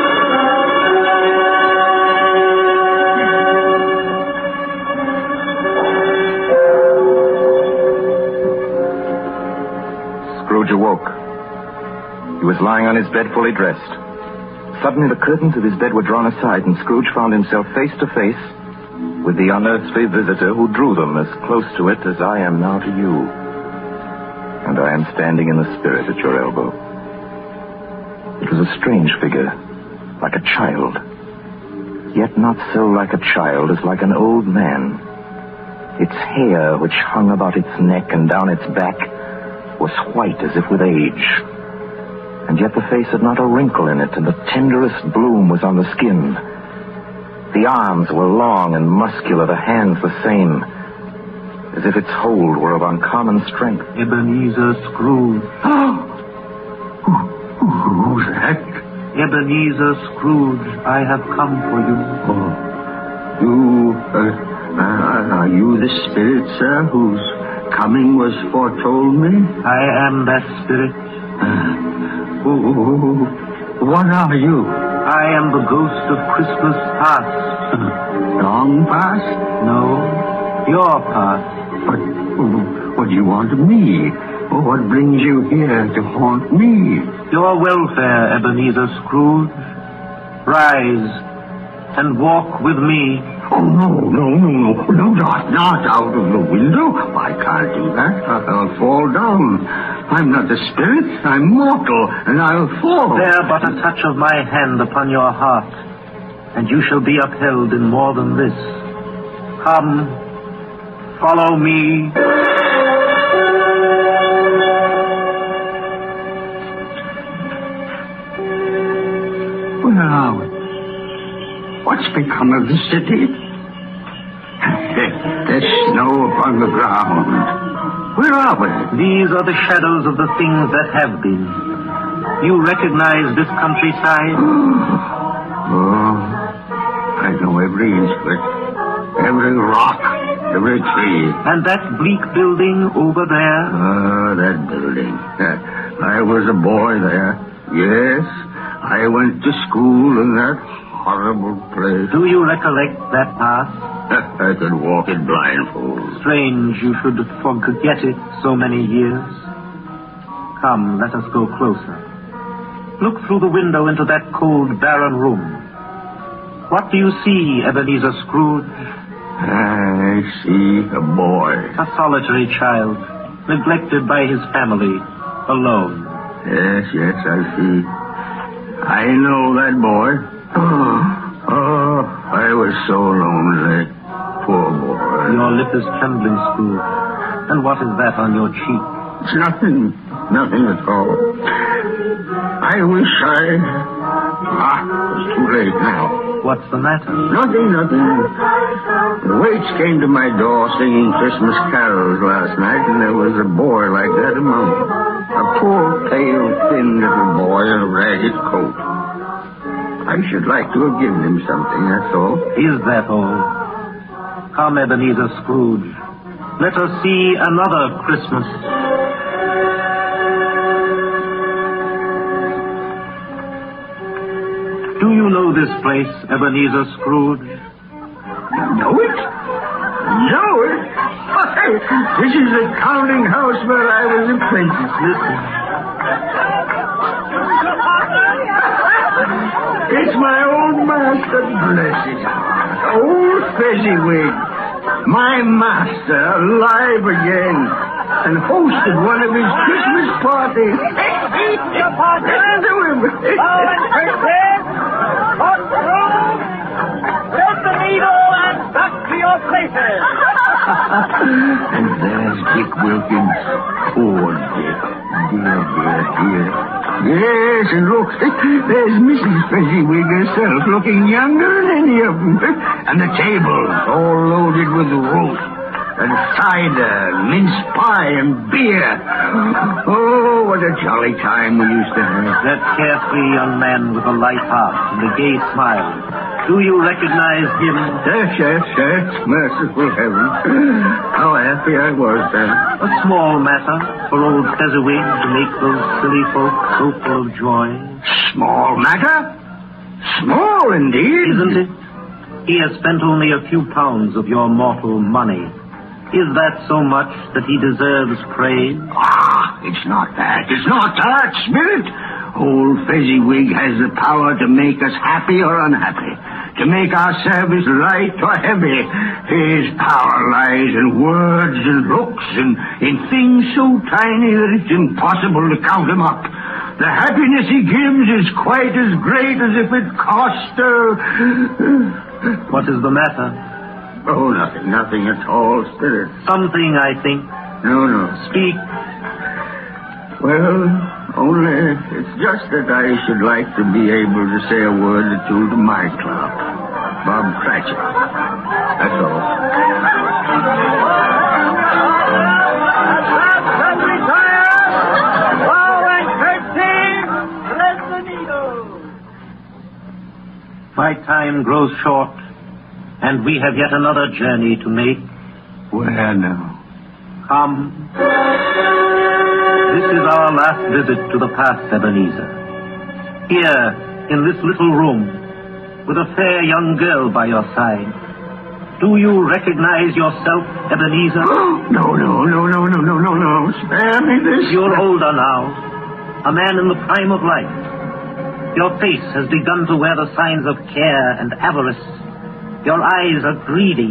[SPEAKER 6] Scrooge awoke. He was lying on his bed fully dressed. Suddenly the curtains of his bed were drawn aside, and Scrooge found himself face to face with the unearthly visitor who drew them as close to it as I am now to you. And I am standing in the spirit at your elbow. It was a strange figure, like a child. Yet not so like a child as like an old man. Its hair, which hung about its neck and down its back, was white as if with age. And yet the face had not a wrinkle in it, and the tenderest bloom was on the skin. The arms were long and muscular, the hands the same, as if its hold were of uncommon strength.
[SPEAKER 8] Ebenezer Scrooge. who Who's that?
[SPEAKER 13] Ebenezer Scrooge, I have come for you.
[SPEAKER 8] Oh, you, uh, uh, are you the spirit, sir, whose coming was foretold me?
[SPEAKER 13] I am that spirit. [SIGHS]
[SPEAKER 8] Oh, what are you?
[SPEAKER 13] I am the ghost of Christmas past. [LAUGHS]
[SPEAKER 8] Long past?
[SPEAKER 13] No, your past.
[SPEAKER 8] But what do you want of me? What brings you here to haunt me?
[SPEAKER 13] Your welfare, Ebenezer Scrooge. Rise and walk with me.
[SPEAKER 8] Oh, no, no, no, no, no, not, not out of the window. I can't do that. I'll fall down. I'm not a spirit. I'm mortal, and I'll fall.
[SPEAKER 13] Bear but a touch of my hand upon your heart, and you shall be upheld in more than this. Come, follow me.
[SPEAKER 8] Where are we? What's become of the city? There's snow upon the ground. Where are we?
[SPEAKER 13] These are the shadows of the things that have been. You recognize this countryside? [GASPS]
[SPEAKER 8] Oh, I know every inch of it. Every rock, every tree.
[SPEAKER 13] And that bleak building over there?
[SPEAKER 8] Ah, that building. [LAUGHS] I was a boy there. Yes, I went to school in that horrible place.
[SPEAKER 13] Do you recollect that past? [LAUGHS]
[SPEAKER 8] I could walk it blindfold.
[SPEAKER 13] Strange you should forget it so many years. Come, let us go closer. Look through the window into that cold, barren room. What do you see, Ebenezer Scrooge?
[SPEAKER 8] I see a boy.
[SPEAKER 13] A solitary child, neglected by his family, alone.
[SPEAKER 8] Yes, yes, I see. I know that boy. Oh, oh, I was so lonely. Poor boy.
[SPEAKER 13] Your lip is trembling, Scrooge. And what is that on your cheek?
[SPEAKER 8] It's nothing. Nothing at all. I wish I... Ah, it's too late now.
[SPEAKER 13] What's the matter?
[SPEAKER 8] Nothing, nothing. The waits came to my door singing Christmas carols last night, and there was a boy like that among them. A poor, pale, thin little boy in a ragged coat. I should like to have given him something, that's all.
[SPEAKER 13] Is that all? Come, Ebenezer Scrooge. Let us see another Christmas. Do you know this place, Ebenezer Scrooge?
[SPEAKER 8] Know it? Know it? this is the counting house where I was apprentice. Listen. It's my old master, bless his heart. Old Fezziwig. My master, alive again. And hosted one of his Christmas parties. Listen to him.
[SPEAKER 14] Let the needle and back to your places.
[SPEAKER 8] and there's Dick Wilkins. Poor Dick. Dear, dear, dear. Yes, and look, there's Mrs. Fezziwig herself, looking younger than any of them. And the table's all loaded with roast and cider, mince pie, and beer. Oh, what a jolly time we used to have.
[SPEAKER 13] That carefree young man with a light heart and a gay smile. Do you recognize him?
[SPEAKER 8] Yes, yes, yes. Merciful heaven. How happy I was then.
[SPEAKER 13] A small matter for old Fezziwig to make those silly folk so full of joy.
[SPEAKER 8] Small matter? Small indeed.
[SPEAKER 13] Isn't it? He has spent only a few pounds of your mortal money. Is that so much that he deserves praise?
[SPEAKER 8] Ah, it's not that. It's not that, Spirit. Old Fezziwig has the power to make us happy or unhappy, to make our service light or heavy. His power lies in words and looks and in things so tiny that it's impossible to count them up. The happiness he gives is quite as great as if it cost a...
[SPEAKER 13] What is the matter?
[SPEAKER 8] Oh, nothing, nothing at all, Spirit.
[SPEAKER 13] Something, I think.
[SPEAKER 8] No, no.
[SPEAKER 13] Speak.
[SPEAKER 8] Well, only it's just that I should like to be able to say a word or two to my clerk, Bob Cratchit. That's all.
[SPEAKER 13] My time grows short, and we have yet another journey to make.
[SPEAKER 8] Where now?
[SPEAKER 13] Come. This is our last visit to the past, Ebenezer. Here, in this little room, with a fair young girl by your side. Do you recognize yourself, Ebenezer? [GASPS]
[SPEAKER 8] No, no, no, no, no, no, no, no. Spare me this.
[SPEAKER 13] You're older now, a man in the prime of life. Your face has begun to wear the signs of care and avarice. Your eyes are greedy,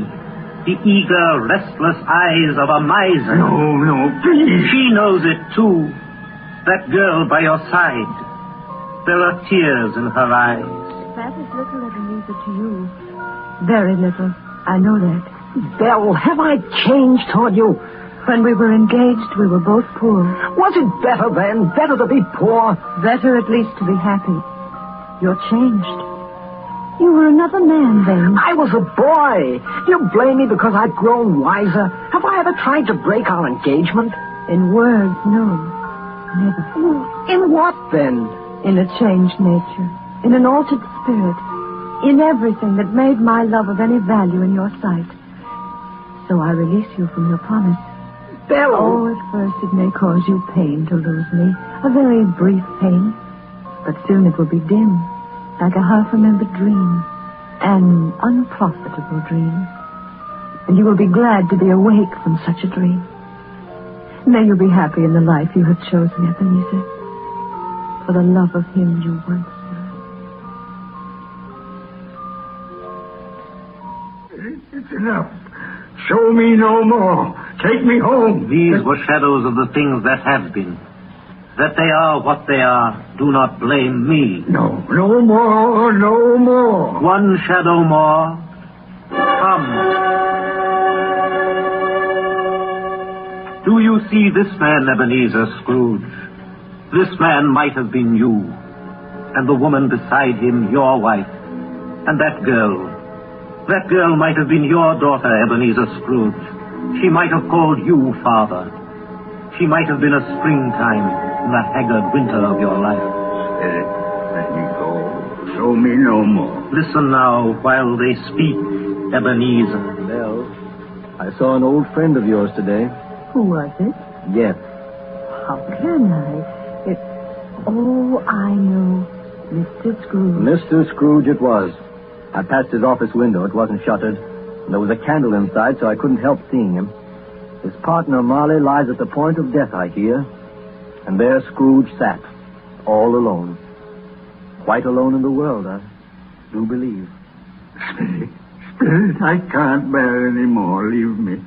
[SPEAKER 13] the eager, restless eyes of a miser.
[SPEAKER 8] No, no, please.
[SPEAKER 13] She knows it too. That girl by your side. There are tears in her eyes.
[SPEAKER 15] That is little, Ebenezer, to you. Very little. I know that.
[SPEAKER 16] Belle, have I changed toward you?
[SPEAKER 15] When we were engaged, we were both poor.
[SPEAKER 16] Was it better then? Better to be poor?
[SPEAKER 15] Better at least to be happy. You're changed. You were another man then.
[SPEAKER 16] I was a boy. Do you blame me because I've grown wiser? Have I ever tried to break our engagement?
[SPEAKER 15] In words, no. Never.
[SPEAKER 16] In what then?
[SPEAKER 15] In a changed nature. In an altered spirit. In everything that made my love of any value in your sight. So I release you from your promise.
[SPEAKER 16] Belle!
[SPEAKER 15] Oh, at first it may cause you pain to lose me. A very brief pain. But soon it will be dim, like a half-remembered dream. An unprofitable dream. And you will be glad to be awake from such a dream. May you be happy in the life you have chosen, Ebenezer. For the love of him you once
[SPEAKER 8] It's enough. Show me no more. Take me home.
[SPEAKER 13] These were shadows of the things that have been. That they are what they are, do not blame me.
[SPEAKER 8] No, no more, no more.
[SPEAKER 13] One shadow more. Come. Do you see this man, Ebenezer Scrooge? This man might have been you. And the woman beside him, your wife. And that girl. That girl might have been your daughter, Ebenezer Scrooge. She might have called you father. She might have been a springtime in the haggard winter of your life.
[SPEAKER 8] Spirit, let me go. Show me no more.
[SPEAKER 13] Listen now while they speak, Ebenezer.
[SPEAKER 10] Belle, I saw an old friend of yours today.
[SPEAKER 15] Who was it?
[SPEAKER 10] Yes.
[SPEAKER 15] How can I? It. Oh, I know. Mr. Scrooge.
[SPEAKER 10] Mr. Scrooge it was. I passed his office window. It wasn't shuttered. And there was a candle inside, so I couldn't help seeing him. His partner, Marley, lies at the point of death, I hear. And there Scrooge sat, all alone. Quite alone in the world, I do believe.
[SPEAKER 8] Spirit, Spirit, I can't bear any more. Leave me.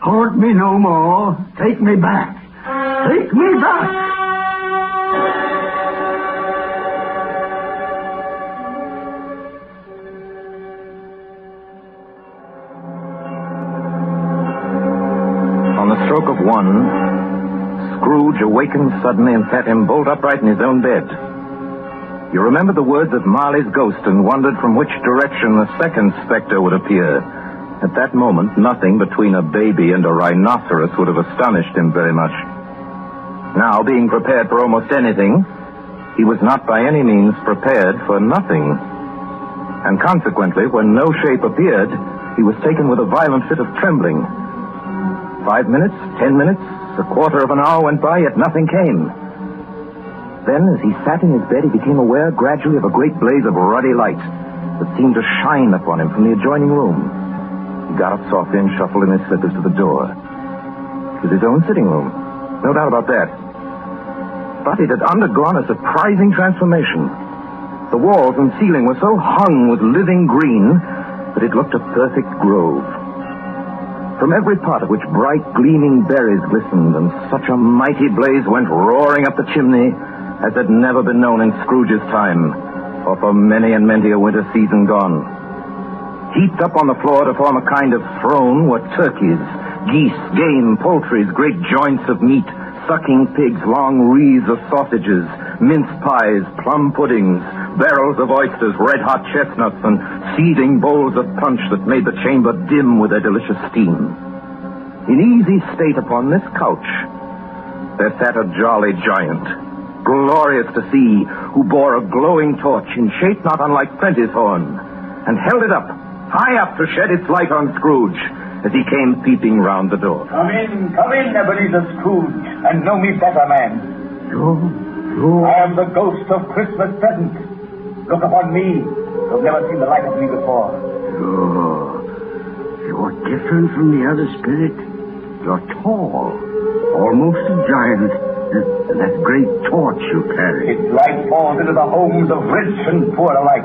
[SPEAKER 8] Haunt me no more. Take me back. Take me back.
[SPEAKER 6] Awakened suddenly and sat him bolt upright in his own bed. You remember the words of Marley's ghost and wondered from which direction the second specter would appear. At that moment, nothing between a baby and a rhinoceros would have astonished him very much. Now, being prepared for almost anything, he was not by any means prepared for nothing. And consequently, when no shape appeared, he was taken with a violent fit of trembling. Five minutes, ten minutes, a quarter of an hour went by, yet nothing came. Then, as he sat in his bed, he became aware gradually of a great blaze of ruddy light that seemed to shine upon him from the adjoining room. He got up softly and shuffled in his slippers to the door. It was his own sitting room. No doubt about that. But it had undergone a surprising transformation. The walls and ceiling were so hung with living green that it looked a perfect grove. From every part of which bright, gleaming berries glistened, and such a mighty blaze went roaring up the chimney as had never been known in Scrooge's time, or for many and many a winter season gone. Heaped up on the floor to form a kind of throne were turkeys, geese, game, poultries, great joints of meat, sucking pigs, long wreaths of sausages, mince pies, plum puddings, barrels of oysters, red hot chestnuts, and seething bowls of punch that made the chamber dim with their delicious steam. In easy state upon this couch, there sat a jolly giant, glorious to see, who bore a glowing torch in shape not unlike Plenty's horn, and held it up, high up to shed its light on Scrooge as he came peeping round the door.
[SPEAKER 14] Come in, come in, Ebenezer Scrooge, and know me better, man.
[SPEAKER 8] You? You?
[SPEAKER 14] I am the ghost of Christmas present. Look upon me. You've never seen the like of me before.
[SPEAKER 8] You're, you're different from the other spirit. You're tall, almost a giant. And that great torch you carry.
[SPEAKER 14] Its light falls into the homes of rich and poor alike.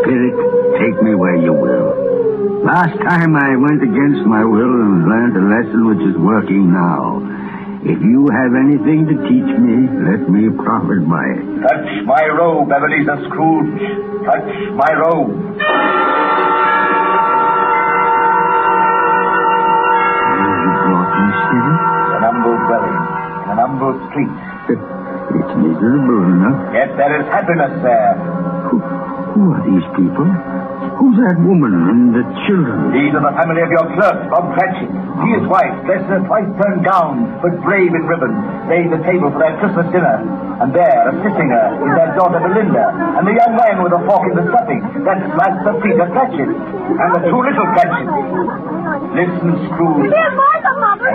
[SPEAKER 8] Spirit, take me where you will. Last time I went against my will and learned a lesson which is working now. If you have anything to teach me, let me profit by it.
[SPEAKER 14] Touch my robe, Ebenezer Scrooge. Touch my robe. An humble dwelling in an humble street.
[SPEAKER 8] It's miserable enough.
[SPEAKER 14] Yet there is happiness there.
[SPEAKER 8] Who are these people? Who's that woman and the children?
[SPEAKER 14] These are the family of your clerk, Bob Cratchit. He is white, dressed in a twice-turned gown, but brave in ribbons, laid the table for their Christmas dinner. And there, assisting her, is their daughter Belinda, and the young man with a fork in the stuffing. That's Master Peter Cratchit, and the two little Cratchits. Listen, Scrooge.
[SPEAKER 9] Dear Martha, Mother.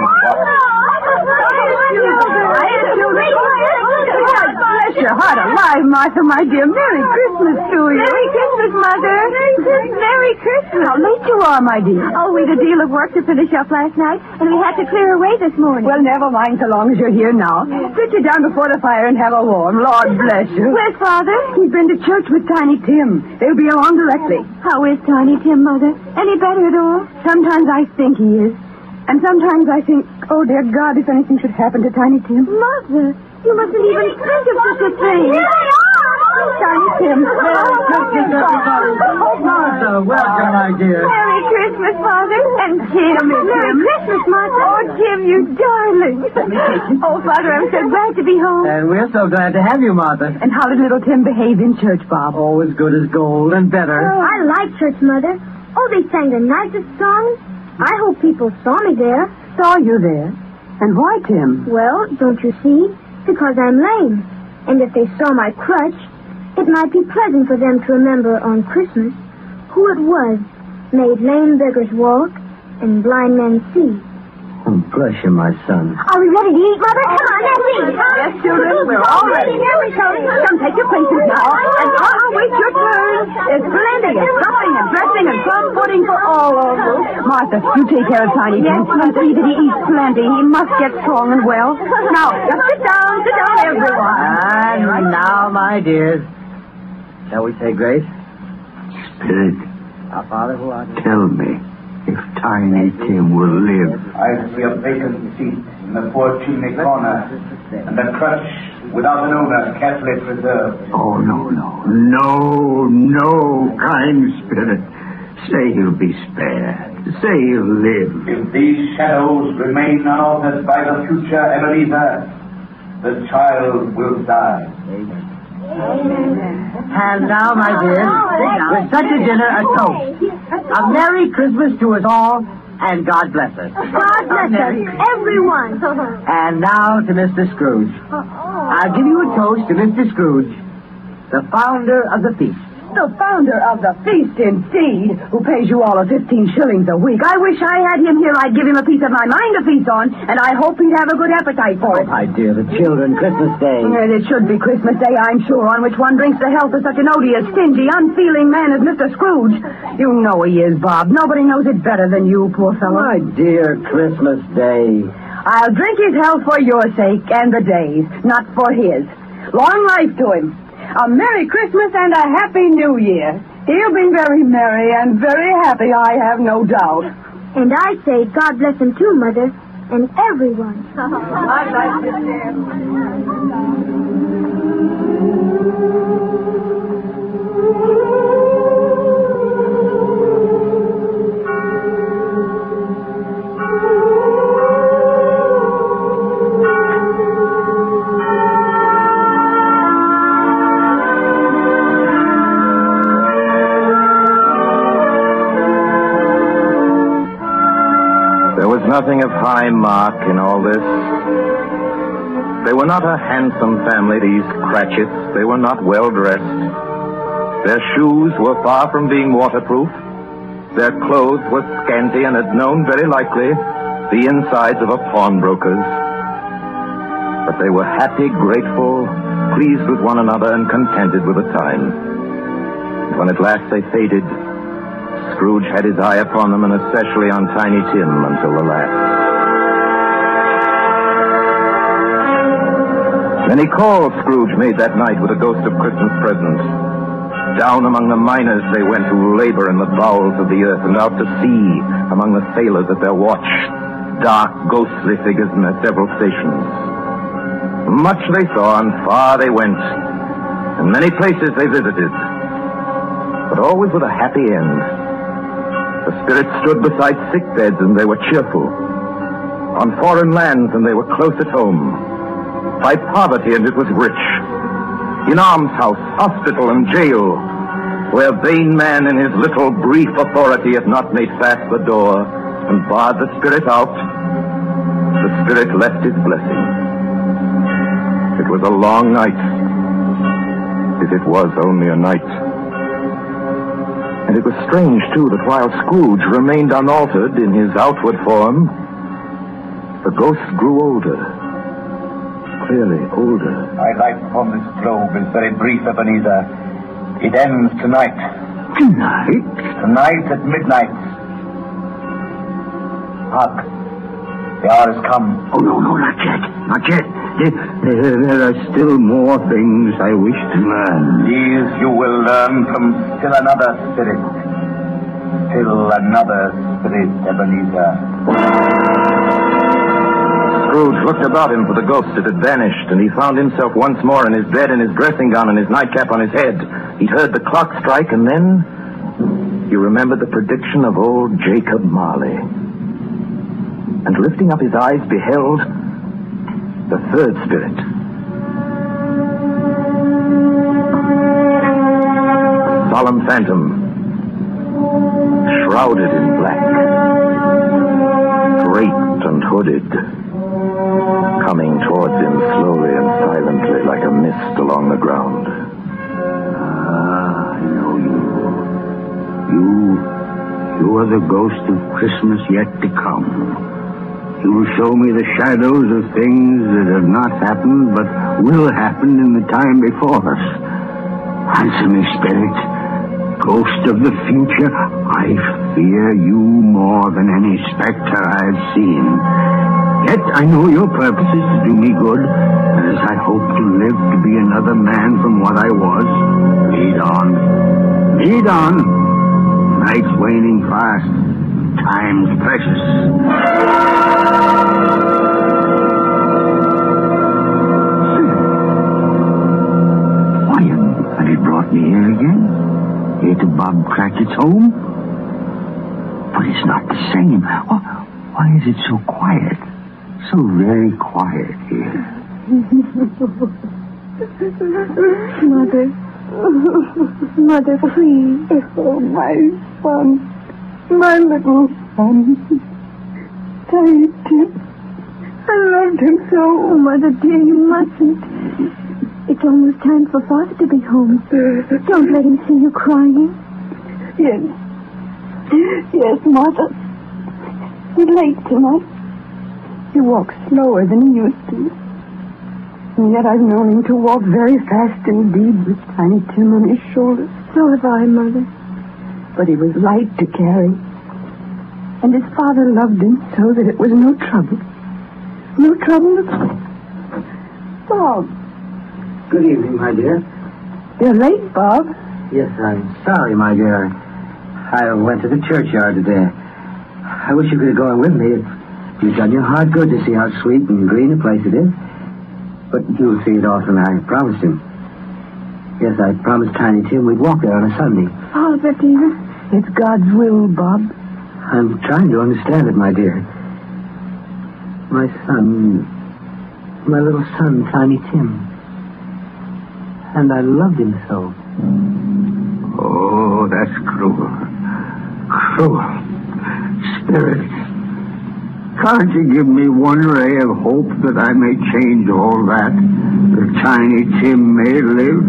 [SPEAKER 17] Bless your heart alive, Martha, my dear. Merry Christmas to you. Merry Christmas, Mother. Merry Christmas. Merry Christmas. How late you are, my dear.
[SPEAKER 9] Oh, we'd a deal of work to finish up last night, and we had to clear away this morning.
[SPEAKER 17] Well, never mind so long as you're here now. Sit you down before the fire and have a warm. Lord bless you.
[SPEAKER 9] Where's Father?
[SPEAKER 17] He's been to church with Tiny Tim. They'll be along directly.
[SPEAKER 9] How is Tiny Tim, Mother? Any better at all?
[SPEAKER 17] Sometimes I think he is. And sometimes I think, oh, dear God, if anything should happen to Tiny Tim.
[SPEAKER 9] Mother, you mustn't even think of such a thing.
[SPEAKER 17] Tiny Tim.
[SPEAKER 10] Martha, Oh, Martha, welcome, my dear.
[SPEAKER 9] Merry Christmas, Father. And Tim. Merry Christmas, Mother.
[SPEAKER 17] Oh, Tim, you darling.
[SPEAKER 9] Oh, Father, I'm so glad to be home.
[SPEAKER 10] And we're so glad to have you, Martha.
[SPEAKER 17] And how did little Tim behave in church, Bob?
[SPEAKER 10] Oh, as good as gold and better. Oh.
[SPEAKER 9] I like church, Mother. Oh, they sang the nicest songs. I hope people saw me there.
[SPEAKER 17] Saw you there. And why, Tim?
[SPEAKER 9] Well, don't you see? Because I'm lame. And if they saw my crutch, it might be pleasant for them to remember on Christmas who it was made lame beggars walk and blind men see.
[SPEAKER 10] Oh, bless you, my son.
[SPEAKER 9] Are we ready to eat, Mother? Come on, let's eat.
[SPEAKER 17] Yes, children, we're all ready.
[SPEAKER 9] Here we come.
[SPEAKER 17] Come, take your places now. And I'll wait your turn. There's plenty of stuffing and dressing and plum pudding for all of us. Martha, you take care of Tiny Tim and see that he eats plenty. He must get strong and well. Now, just sit down, sit down, everyone.
[SPEAKER 10] And now, my dears, shall we say grace?
[SPEAKER 8] Spirit,
[SPEAKER 10] Our Father who art in
[SPEAKER 8] tell me if Tiny Tim will live.
[SPEAKER 14] I see a vacant seat in the poor chimney corner, and a crutch without an owner carefully preserved.
[SPEAKER 8] Oh, no, no. No, no, kind spirit. Say he'll be spared. Say he'll live.
[SPEAKER 14] If these shadows remain unaltered by the future Ebenezer, the child will die.
[SPEAKER 7] And now, my dear, with such a dinner, a toast. A Merry Christmas to us all, and God bless us.
[SPEAKER 9] God bless us, everyone.
[SPEAKER 7] And now to Mr. Scrooge. I'll give you a toast to Mr. Scrooge, the founder of the feast.
[SPEAKER 17] The founder of the feast, indeed, who pays you all of 15 shillings a week. I wish I had him here. I'd give him a piece of my mind to feast on, and I hope he'd have a good appetite for it.
[SPEAKER 7] Oh, my dear, the children, Christmas Day.
[SPEAKER 17] And it should be Christmas Day, I'm sure, on which one drinks the health of such an odious, stingy, unfeeling man as Mr. Scrooge. You know he is, Bob. Nobody knows it better than you, poor fellow.
[SPEAKER 7] My dear Christmas Day.
[SPEAKER 17] I'll drink his health for your sake and the day's, not for his. Long life to him. A Merry Christmas and a Happy New Year. He'll be very merry and very happy, I have no doubt.
[SPEAKER 9] And I say God bless him too, Mother, and everyone.
[SPEAKER 17] I'd like to
[SPEAKER 6] high mark in all this. They were not a handsome family, these Cratchits. They were not well dressed. Their shoes were far from being waterproof. Their clothes were scanty and had known, very likely, the insides of a pawnbroker's. But they were happy, grateful, pleased with one another, and contented with the time. And when at last they faded, Scrooge had his eye upon them, and especially on Tiny Tim until the last. Many calls Scrooge made that night with a ghost of Christmas present. Down among the miners they went who labor in the bowels of the earth, and out to sea among the sailors at their watch. Dark, ghostly figures in their several stations. Much they saw, and far they went, and many places they visited, but always with a happy end. The spirits stood beside sick beds and they were cheerful. On foreign lands and they were close at home. By poverty and it was rich. In almshouse, hospital, and jail, where vain man in his little brief authority had not made fast the door and barred the spirit out, the spirit left his blessing. It was a long night, if it was only a night. And it was strange, too, that while Scrooge remained unaltered in his outward form, the ghost grew older. Clearly older.
[SPEAKER 14] My life upon this globe is very brief, Ebenezer. It ends tonight.
[SPEAKER 8] Tonight?
[SPEAKER 14] Tonight at midnight. Hark. The hour has come.
[SPEAKER 8] Oh, no, no, not yet. Not yet. There, there, are still more things I wish to learn.
[SPEAKER 14] These you will learn from still another spirit. Still another spirit, Ebenezer.
[SPEAKER 6] Scrooge looked about him for the ghost that had vanished, and he found himself once more in his bed in his dressing gown and his nightcap on his head. He heard the clock strike, and then he remembered the prediction of old Jacob Marley. And lifting up his eyes, beheld the third spirit. A solemn phantom, shrouded in black, draped and hooded, coming towards him slowly and silently like a mist along the ground.
[SPEAKER 8] Ah, I know you. You, you are the ghost of Christmas yet to come. You will show me the shadows of things that have not happened, but will happen in the time before us. Answer me, spirit. Ghost of the future, I fear you more than any specter I have seen. Yet I know your purpose is to do me good, and as I hope to live to be another man from what I was, lead on. Lead on. Night's waning fast. Time's precious. Why, have you brought me here again? Here to Bob Cratchit's home? But it's not the same. Why, why is it so quiet? So very quiet here.
[SPEAKER 15] Mother. Mother, please.
[SPEAKER 17] Oh, my son. My little son. Tiny Tim. I loved him so.
[SPEAKER 15] Oh, Mother dear, you mustn't. It's almost time for Father to be home. Don't let him see you crying.
[SPEAKER 17] Yes. Yes, Mother. He's late tonight. He walks slower than he used to. And yet I've known him to walk very fast indeed with Tiny Tim on his shoulders.
[SPEAKER 15] So have I, Mother.
[SPEAKER 17] But he was light to carry. And his father loved him so that it was no trouble. No trouble at all. Bob.
[SPEAKER 18] Good evening, my dear.
[SPEAKER 17] You're late, Bob.
[SPEAKER 18] Yes, I'm sorry, my dear. I went to the churchyard today. I wish you could have gone with me. You've done your heart good to see how sweet and green a place it is. But you'll see it often, I promised him. Yes, I promised Tiny Tim we'd walk there on a Sunday.
[SPEAKER 15] Oh, Father dear.
[SPEAKER 17] It's God's will, Bob.
[SPEAKER 18] I'm trying to understand it, my dear. My son, my little son, Tiny Tim. And I loved him so.
[SPEAKER 8] Oh, that's cruel. Cruel. Spirit, can't you give me one ray of hope that I may change all that? The Tiny Tim may live?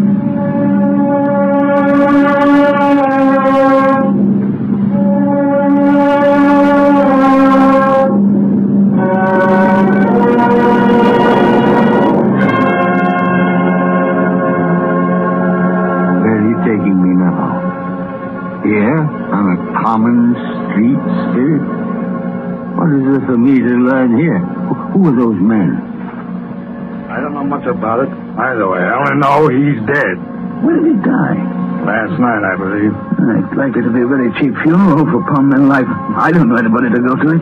[SPEAKER 8] Where is for me to learn here? Who- are those men?
[SPEAKER 19] I don't know much about it. Either way, I only know he's dead.
[SPEAKER 8] When did he die?
[SPEAKER 19] Last night, I believe.
[SPEAKER 8] It's likely to be a very cheap funeral for common life. I don't know anybody to go to it.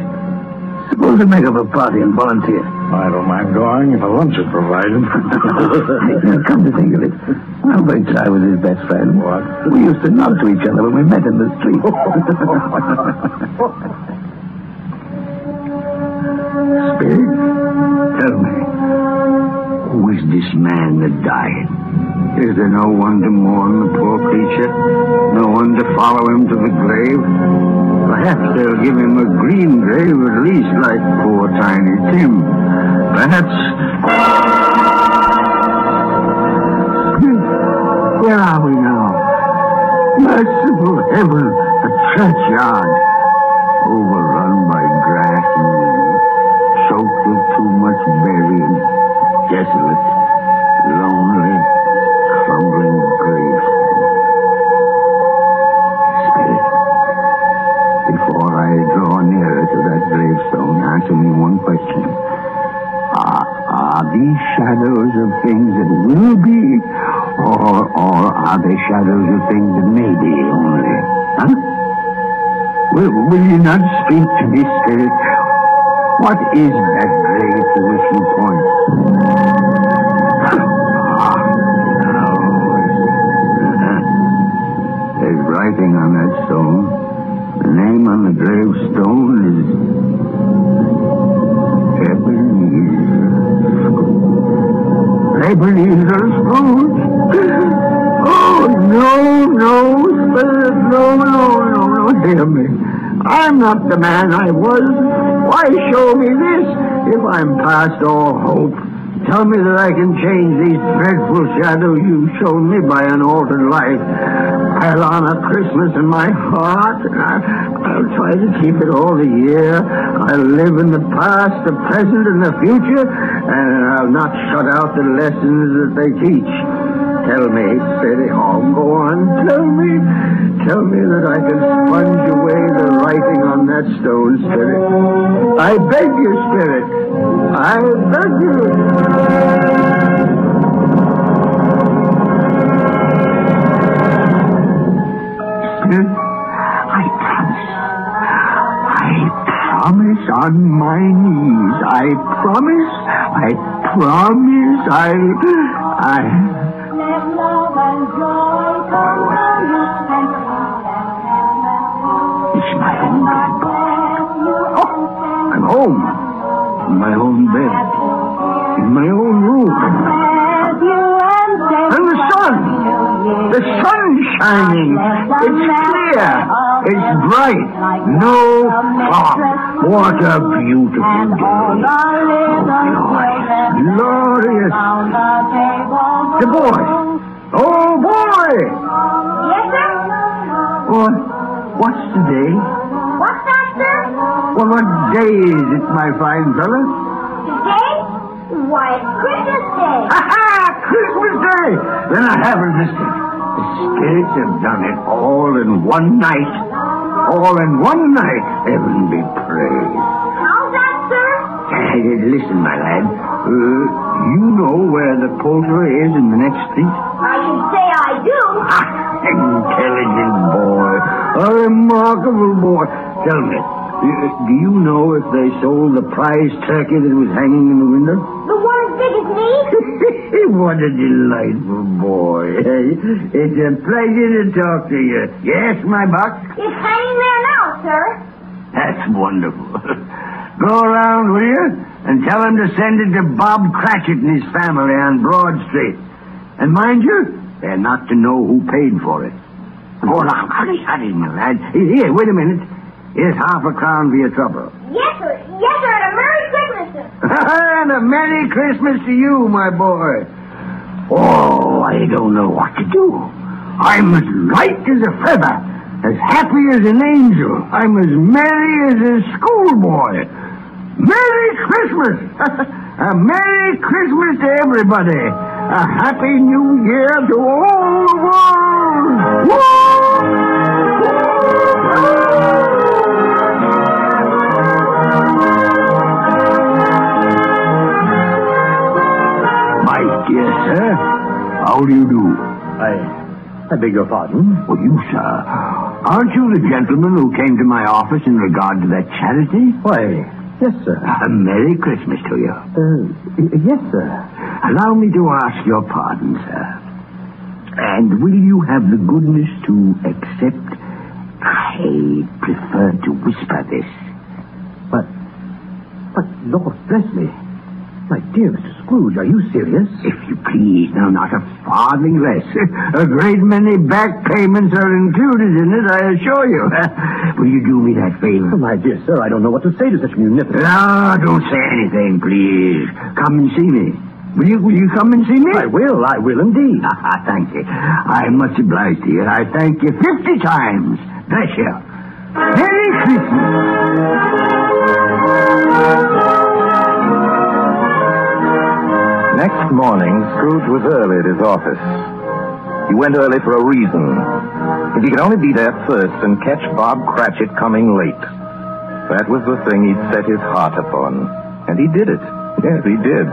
[SPEAKER 8] Suppose we make up a party and volunteer.
[SPEAKER 19] I don't mind going if a lunch is provided.
[SPEAKER 8] Come to think of it, Albert I was his best friend. What? We used to nod to each other when we met in the street. [LAUGHS] this man that died? Is there no one to mourn the poor creature? No one to follow him to the grave? Perhaps they'll give him a green grave at least, like poor Tiny Tim. Perhaps. Where are we now? Merciful heaven, a churchyard. Overrun by grass and choked with too much burying, desolate, lonely, crumbling grief. Spirit, before I draw nearer to that gravestone, answer me one question. Are, are these shadows of things that will be, or, or are they shadows of things that may be only? Huh? Will, will you not speak to me, Spirit? What is that grave to which you point? On. The name on the gravestone is Ebenezer. Scrooge. Ebenezer Scrooge. Oh, no, no, no, no, no, no, hear me. I'm not the man I was. Why show me this if I'm past all hope? Tell me that I can change these dreadful shadows you've shown me by an altered life. I'll honor Christmas in my heart. I- I'll try to keep it all the year. I'll live in the past, the present, and the future, and I'll not shut out the lessons that they teach. Tell me, Spirit, oh, go on, tell me. Tell me that I can sponge away the writing on that stone, Spirit. I beg you, Spirit. I beg you. I promise. I promise on my knees. I promise. I promise. I. I. Oh, I'm home. In my own bed. In my own room. And the sun. The sun shining. It's clear. It's bright. No fog. What a beautiful day. Oh, Glorious. The boy. Oh, boy.
[SPEAKER 9] Yes, sir?
[SPEAKER 8] What? What's today? Well, what day is it, my fine fellow?
[SPEAKER 9] Today? Why, it's Christmas Day.
[SPEAKER 8] Ha! Christmas Day! Then I haven't missed it. The spirits have done it all in one night. All in one night. Heaven be praised.
[SPEAKER 9] How's that, sir?
[SPEAKER 8] Listen, my lad. Uh, you know where the poultery is in the next street?
[SPEAKER 9] I should say I do.
[SPEAKER 8] Ah, [LAUGHS] Intelligent boy. A remarkable boy. Tell me, do you know if they sold the prize turkey that was hanging in the window?
[SPEAKER 9] The one as big as me?
[SPEAKER 8] what a delightful boy. It's a pleasure to talk to you. Yes, my buck?
[SPEAKER 9] It's hanging there now, sir.
[SPEAKER 8] That's wonderful. [LAUGHS] Go around, will you? And tell him to send it to Bob Cratchit and his family on Broad Street. And mind you, they're not to know who paid for it. Oh, now, hurry, hurry, my lad. Here, wait a minute. Here's half a crown for your trouble.
[SPEAKER 9] Yes, sir. Yes, sir. And a Merry Christmas, sir. [LAUGHS]
[SPEAKER 8] and a Merry Christmas to you, my boy. Oh, I don't know what to do. I'm as light as a feather, as happy as an angel. I'm as merry as a schoolboy. Merry Christmas! [LAUGHS] a Merry Christmas to everybody. A Happy New Year to all the world. Dear sir, how do you do?
[SPEAKER 11] I, I beg your pardon?
[SPEAKER 8] Well, you, sir, aren't you the gentleman who came to my office in regard to that charity?
[SPEAKER 11] Why, yes, sir.
[SPEAKER 8] A Merry Christmas to you.
[SPEAKER 11] Uh, yes, sir.
[SPEAKER 8] Allow me to ask your pardon, sir. And will you have the goodness to accept? I prefer to whisper this.
[SPEAKER 11] But, but, Lord bless me. My dear Mr. Scrooge, are you serious?
[SPEAKER 8] If you please, now not a farthing less. A great many back payments are included in it, I assure you. [LAUGHS] Will you do me that favor?
[SPEAKER 11] Oh, my dear sir, I don't know what to say to such munificence.
[SPEAKER 8] No, don't say anything, please. Come and see me. Will you, will you come and see me?
[SPEAKER 11] I will, I will indeed. [LAUGHS]
[SPEAKER 8] thank you. I'm much obliged to you. I thank you fifty times. Bless you. Merry Christmas.
[SPEAKER 6] Next morning, Scrooge was early at his office. He went early for a reason. If he could only be there first and catch Bob Cratchit coming late. That was the thing he'd set his heart upon. And he did it. Yes, he did.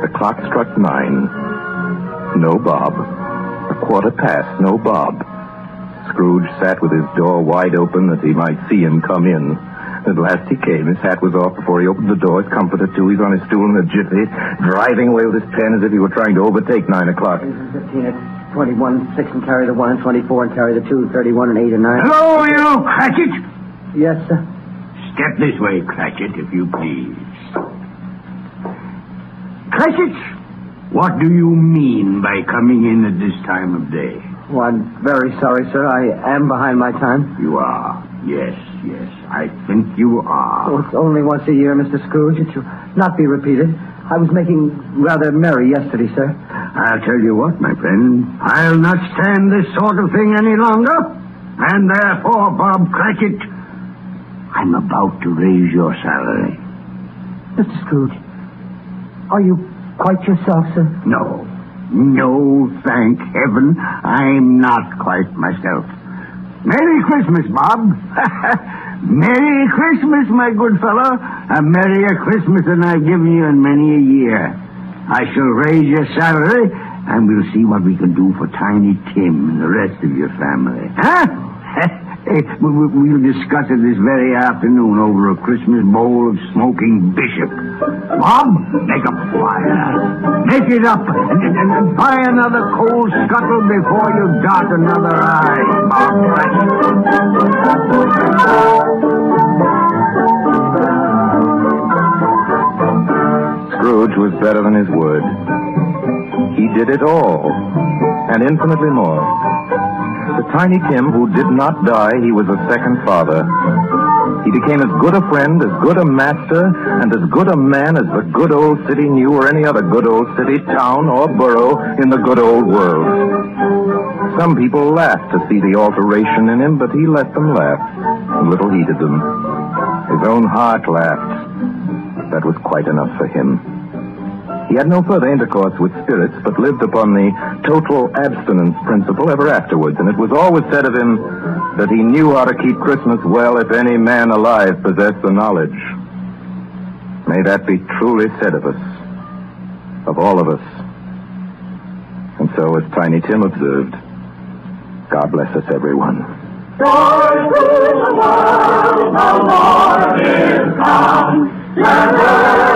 [SPEAKER 6] The clock struck nine. No Bob. A quarter past, no Bob. Scrooge sat with his door wide open that he might see him come in. At last he came. His hat was off before he opened the door. His comforter, too. He's on his stool in a jiffy, driving away with his pen as if he were trying to overtake nine o'clock.
[SPEAKER 7] 15 at 21, 6 and carry the 1, and 24 and carry the 2, 31 and 8 and 9.
[SPEAKER 8] Hello, you, Cratchit.
[SPEAKER 7] Yes, sir.
[SPEAKER 8] Step this way, Cratchit, if you please. Cratchit, what do you mean by coming in at this time of day?
[SPEAKER 7] Oh, I'm very sorry, sir. I am behind my time.
[SPEAKER 8] You are. Yes, yes. I think you are.
[SPEAKER 7] Oh, it's only once a year, Mr. Scrooge. It shall not be repeated. I was making rather merry yesterday, sir.
[SPEAKER 8] I'll tell you what, my friend. I'll not stand this sort of thing any longer. And therefore, Bob Cratchit, I'm about to raise your salary.
[SPEAKER 7] Mr. Scrooge, are you quite yourself, sir?
[SPEAKER 8] No. No, thank heaven, I'm not quite myself. Merry Christmas, Bob. [LAUGHS] Merry Christmas, my good fellow. A merrier Christmas than I've given you in many a year. I shall raise your salary, and we'll see what we can do for Tiny Tim and the rest of your family. Huh? [LAUGHS] We'll discuss it this very afternoon over a Christmas bowl of smoking bishop. Bob, make a fire. Make it up and, and, and buy another coal scuttle before you dot another eye, Bob
[SPEAKER 6] Scrooge was better than his word. He did it all, and infinitely more. Tiny Tim, who did not die, he was a second father. He became as good a friend, as good a master, and as good a man as the good old city knew or any other good old city, town, or borough in the good old world. Some people laughed to see the alteration in him, but he let them laugh, and little heeded them. His own heart laughed. That was quite enough for him. He had no further intercourse with spirits, but lived upon the total abstinence principle ever afterwards, and it was always said of him that he knew how to keep Christmas well if any man alive possessed the knowledge. May that be truly said of us, of all of us. And so, as Tiny Tim observed, God bless us, everyone.
[SPEAKER 20] Joy to the world, the Lord is come. Let earth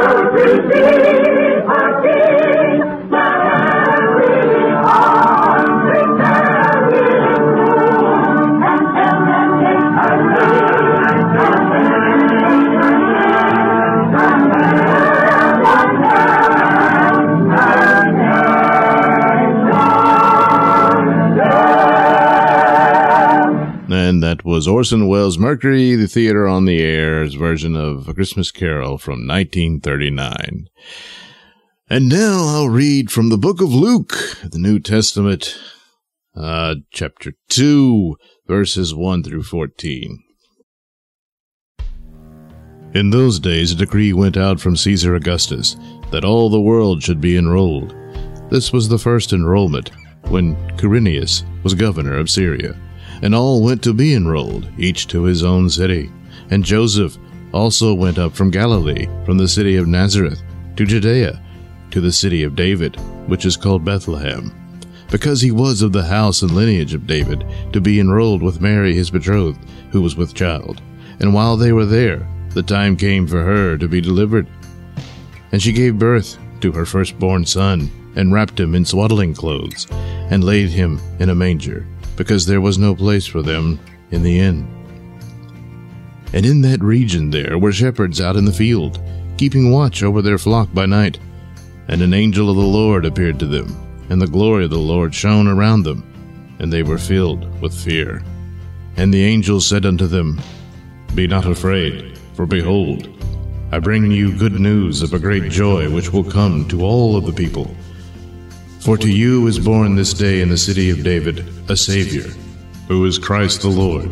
[SPEAKER 1] that was Orson Welles' Mercury, the Theater on the Air's version of A Christmas Carol from 1939. And now I'll read from the book of Luke, the New Testament, uh, chapter 2, verses 1 through 14. In those days, a decree went out from Caesar Augustus that all the world should be enrolled. This was the first enrollment when Quirinius was governor of Syria, and all went to be enrolled, each to his own city. And Joseph also went up from Galilee, from the city of Nazareth, to Judea, to the city of David, which is called Bethlehem, because he was of the house and lineage of David, to be enrolled with Mary his betrothed, who was with child. And while they were there, the time came for her to be delivered. And she gave birth to her firstborn son, and wrapped him in swaddling clothes, and laid him in a manger, because there was no place for them in the inn. And in that region there were shepherds out in the field, keeping watch over their flock by night. And an angel of the Lord appeared to them, and the glory of the Lord shone around them, and they were filled with fear. And the angel said unto them, Be not afraid, for behold, I bring you good news of a great joy which will come to all of the people. For to you is born this day in the city of David a Savior, who is Christ the Lord.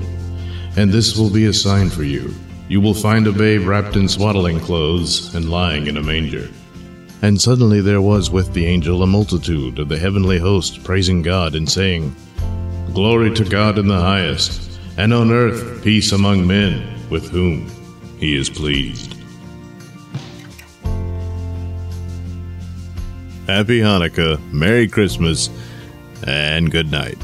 [SPEAKER 1] And this will be a sign for you. You will find a babe wrapped in swaddling clothes and lying in a manger. And suddenly there was with the angel a multitude of the heavenly host praising God and saying, Glory to God in the highest, and on earth peace among men with whom he is pleased. Happy Hanukkah, Merry Christmas, and good night.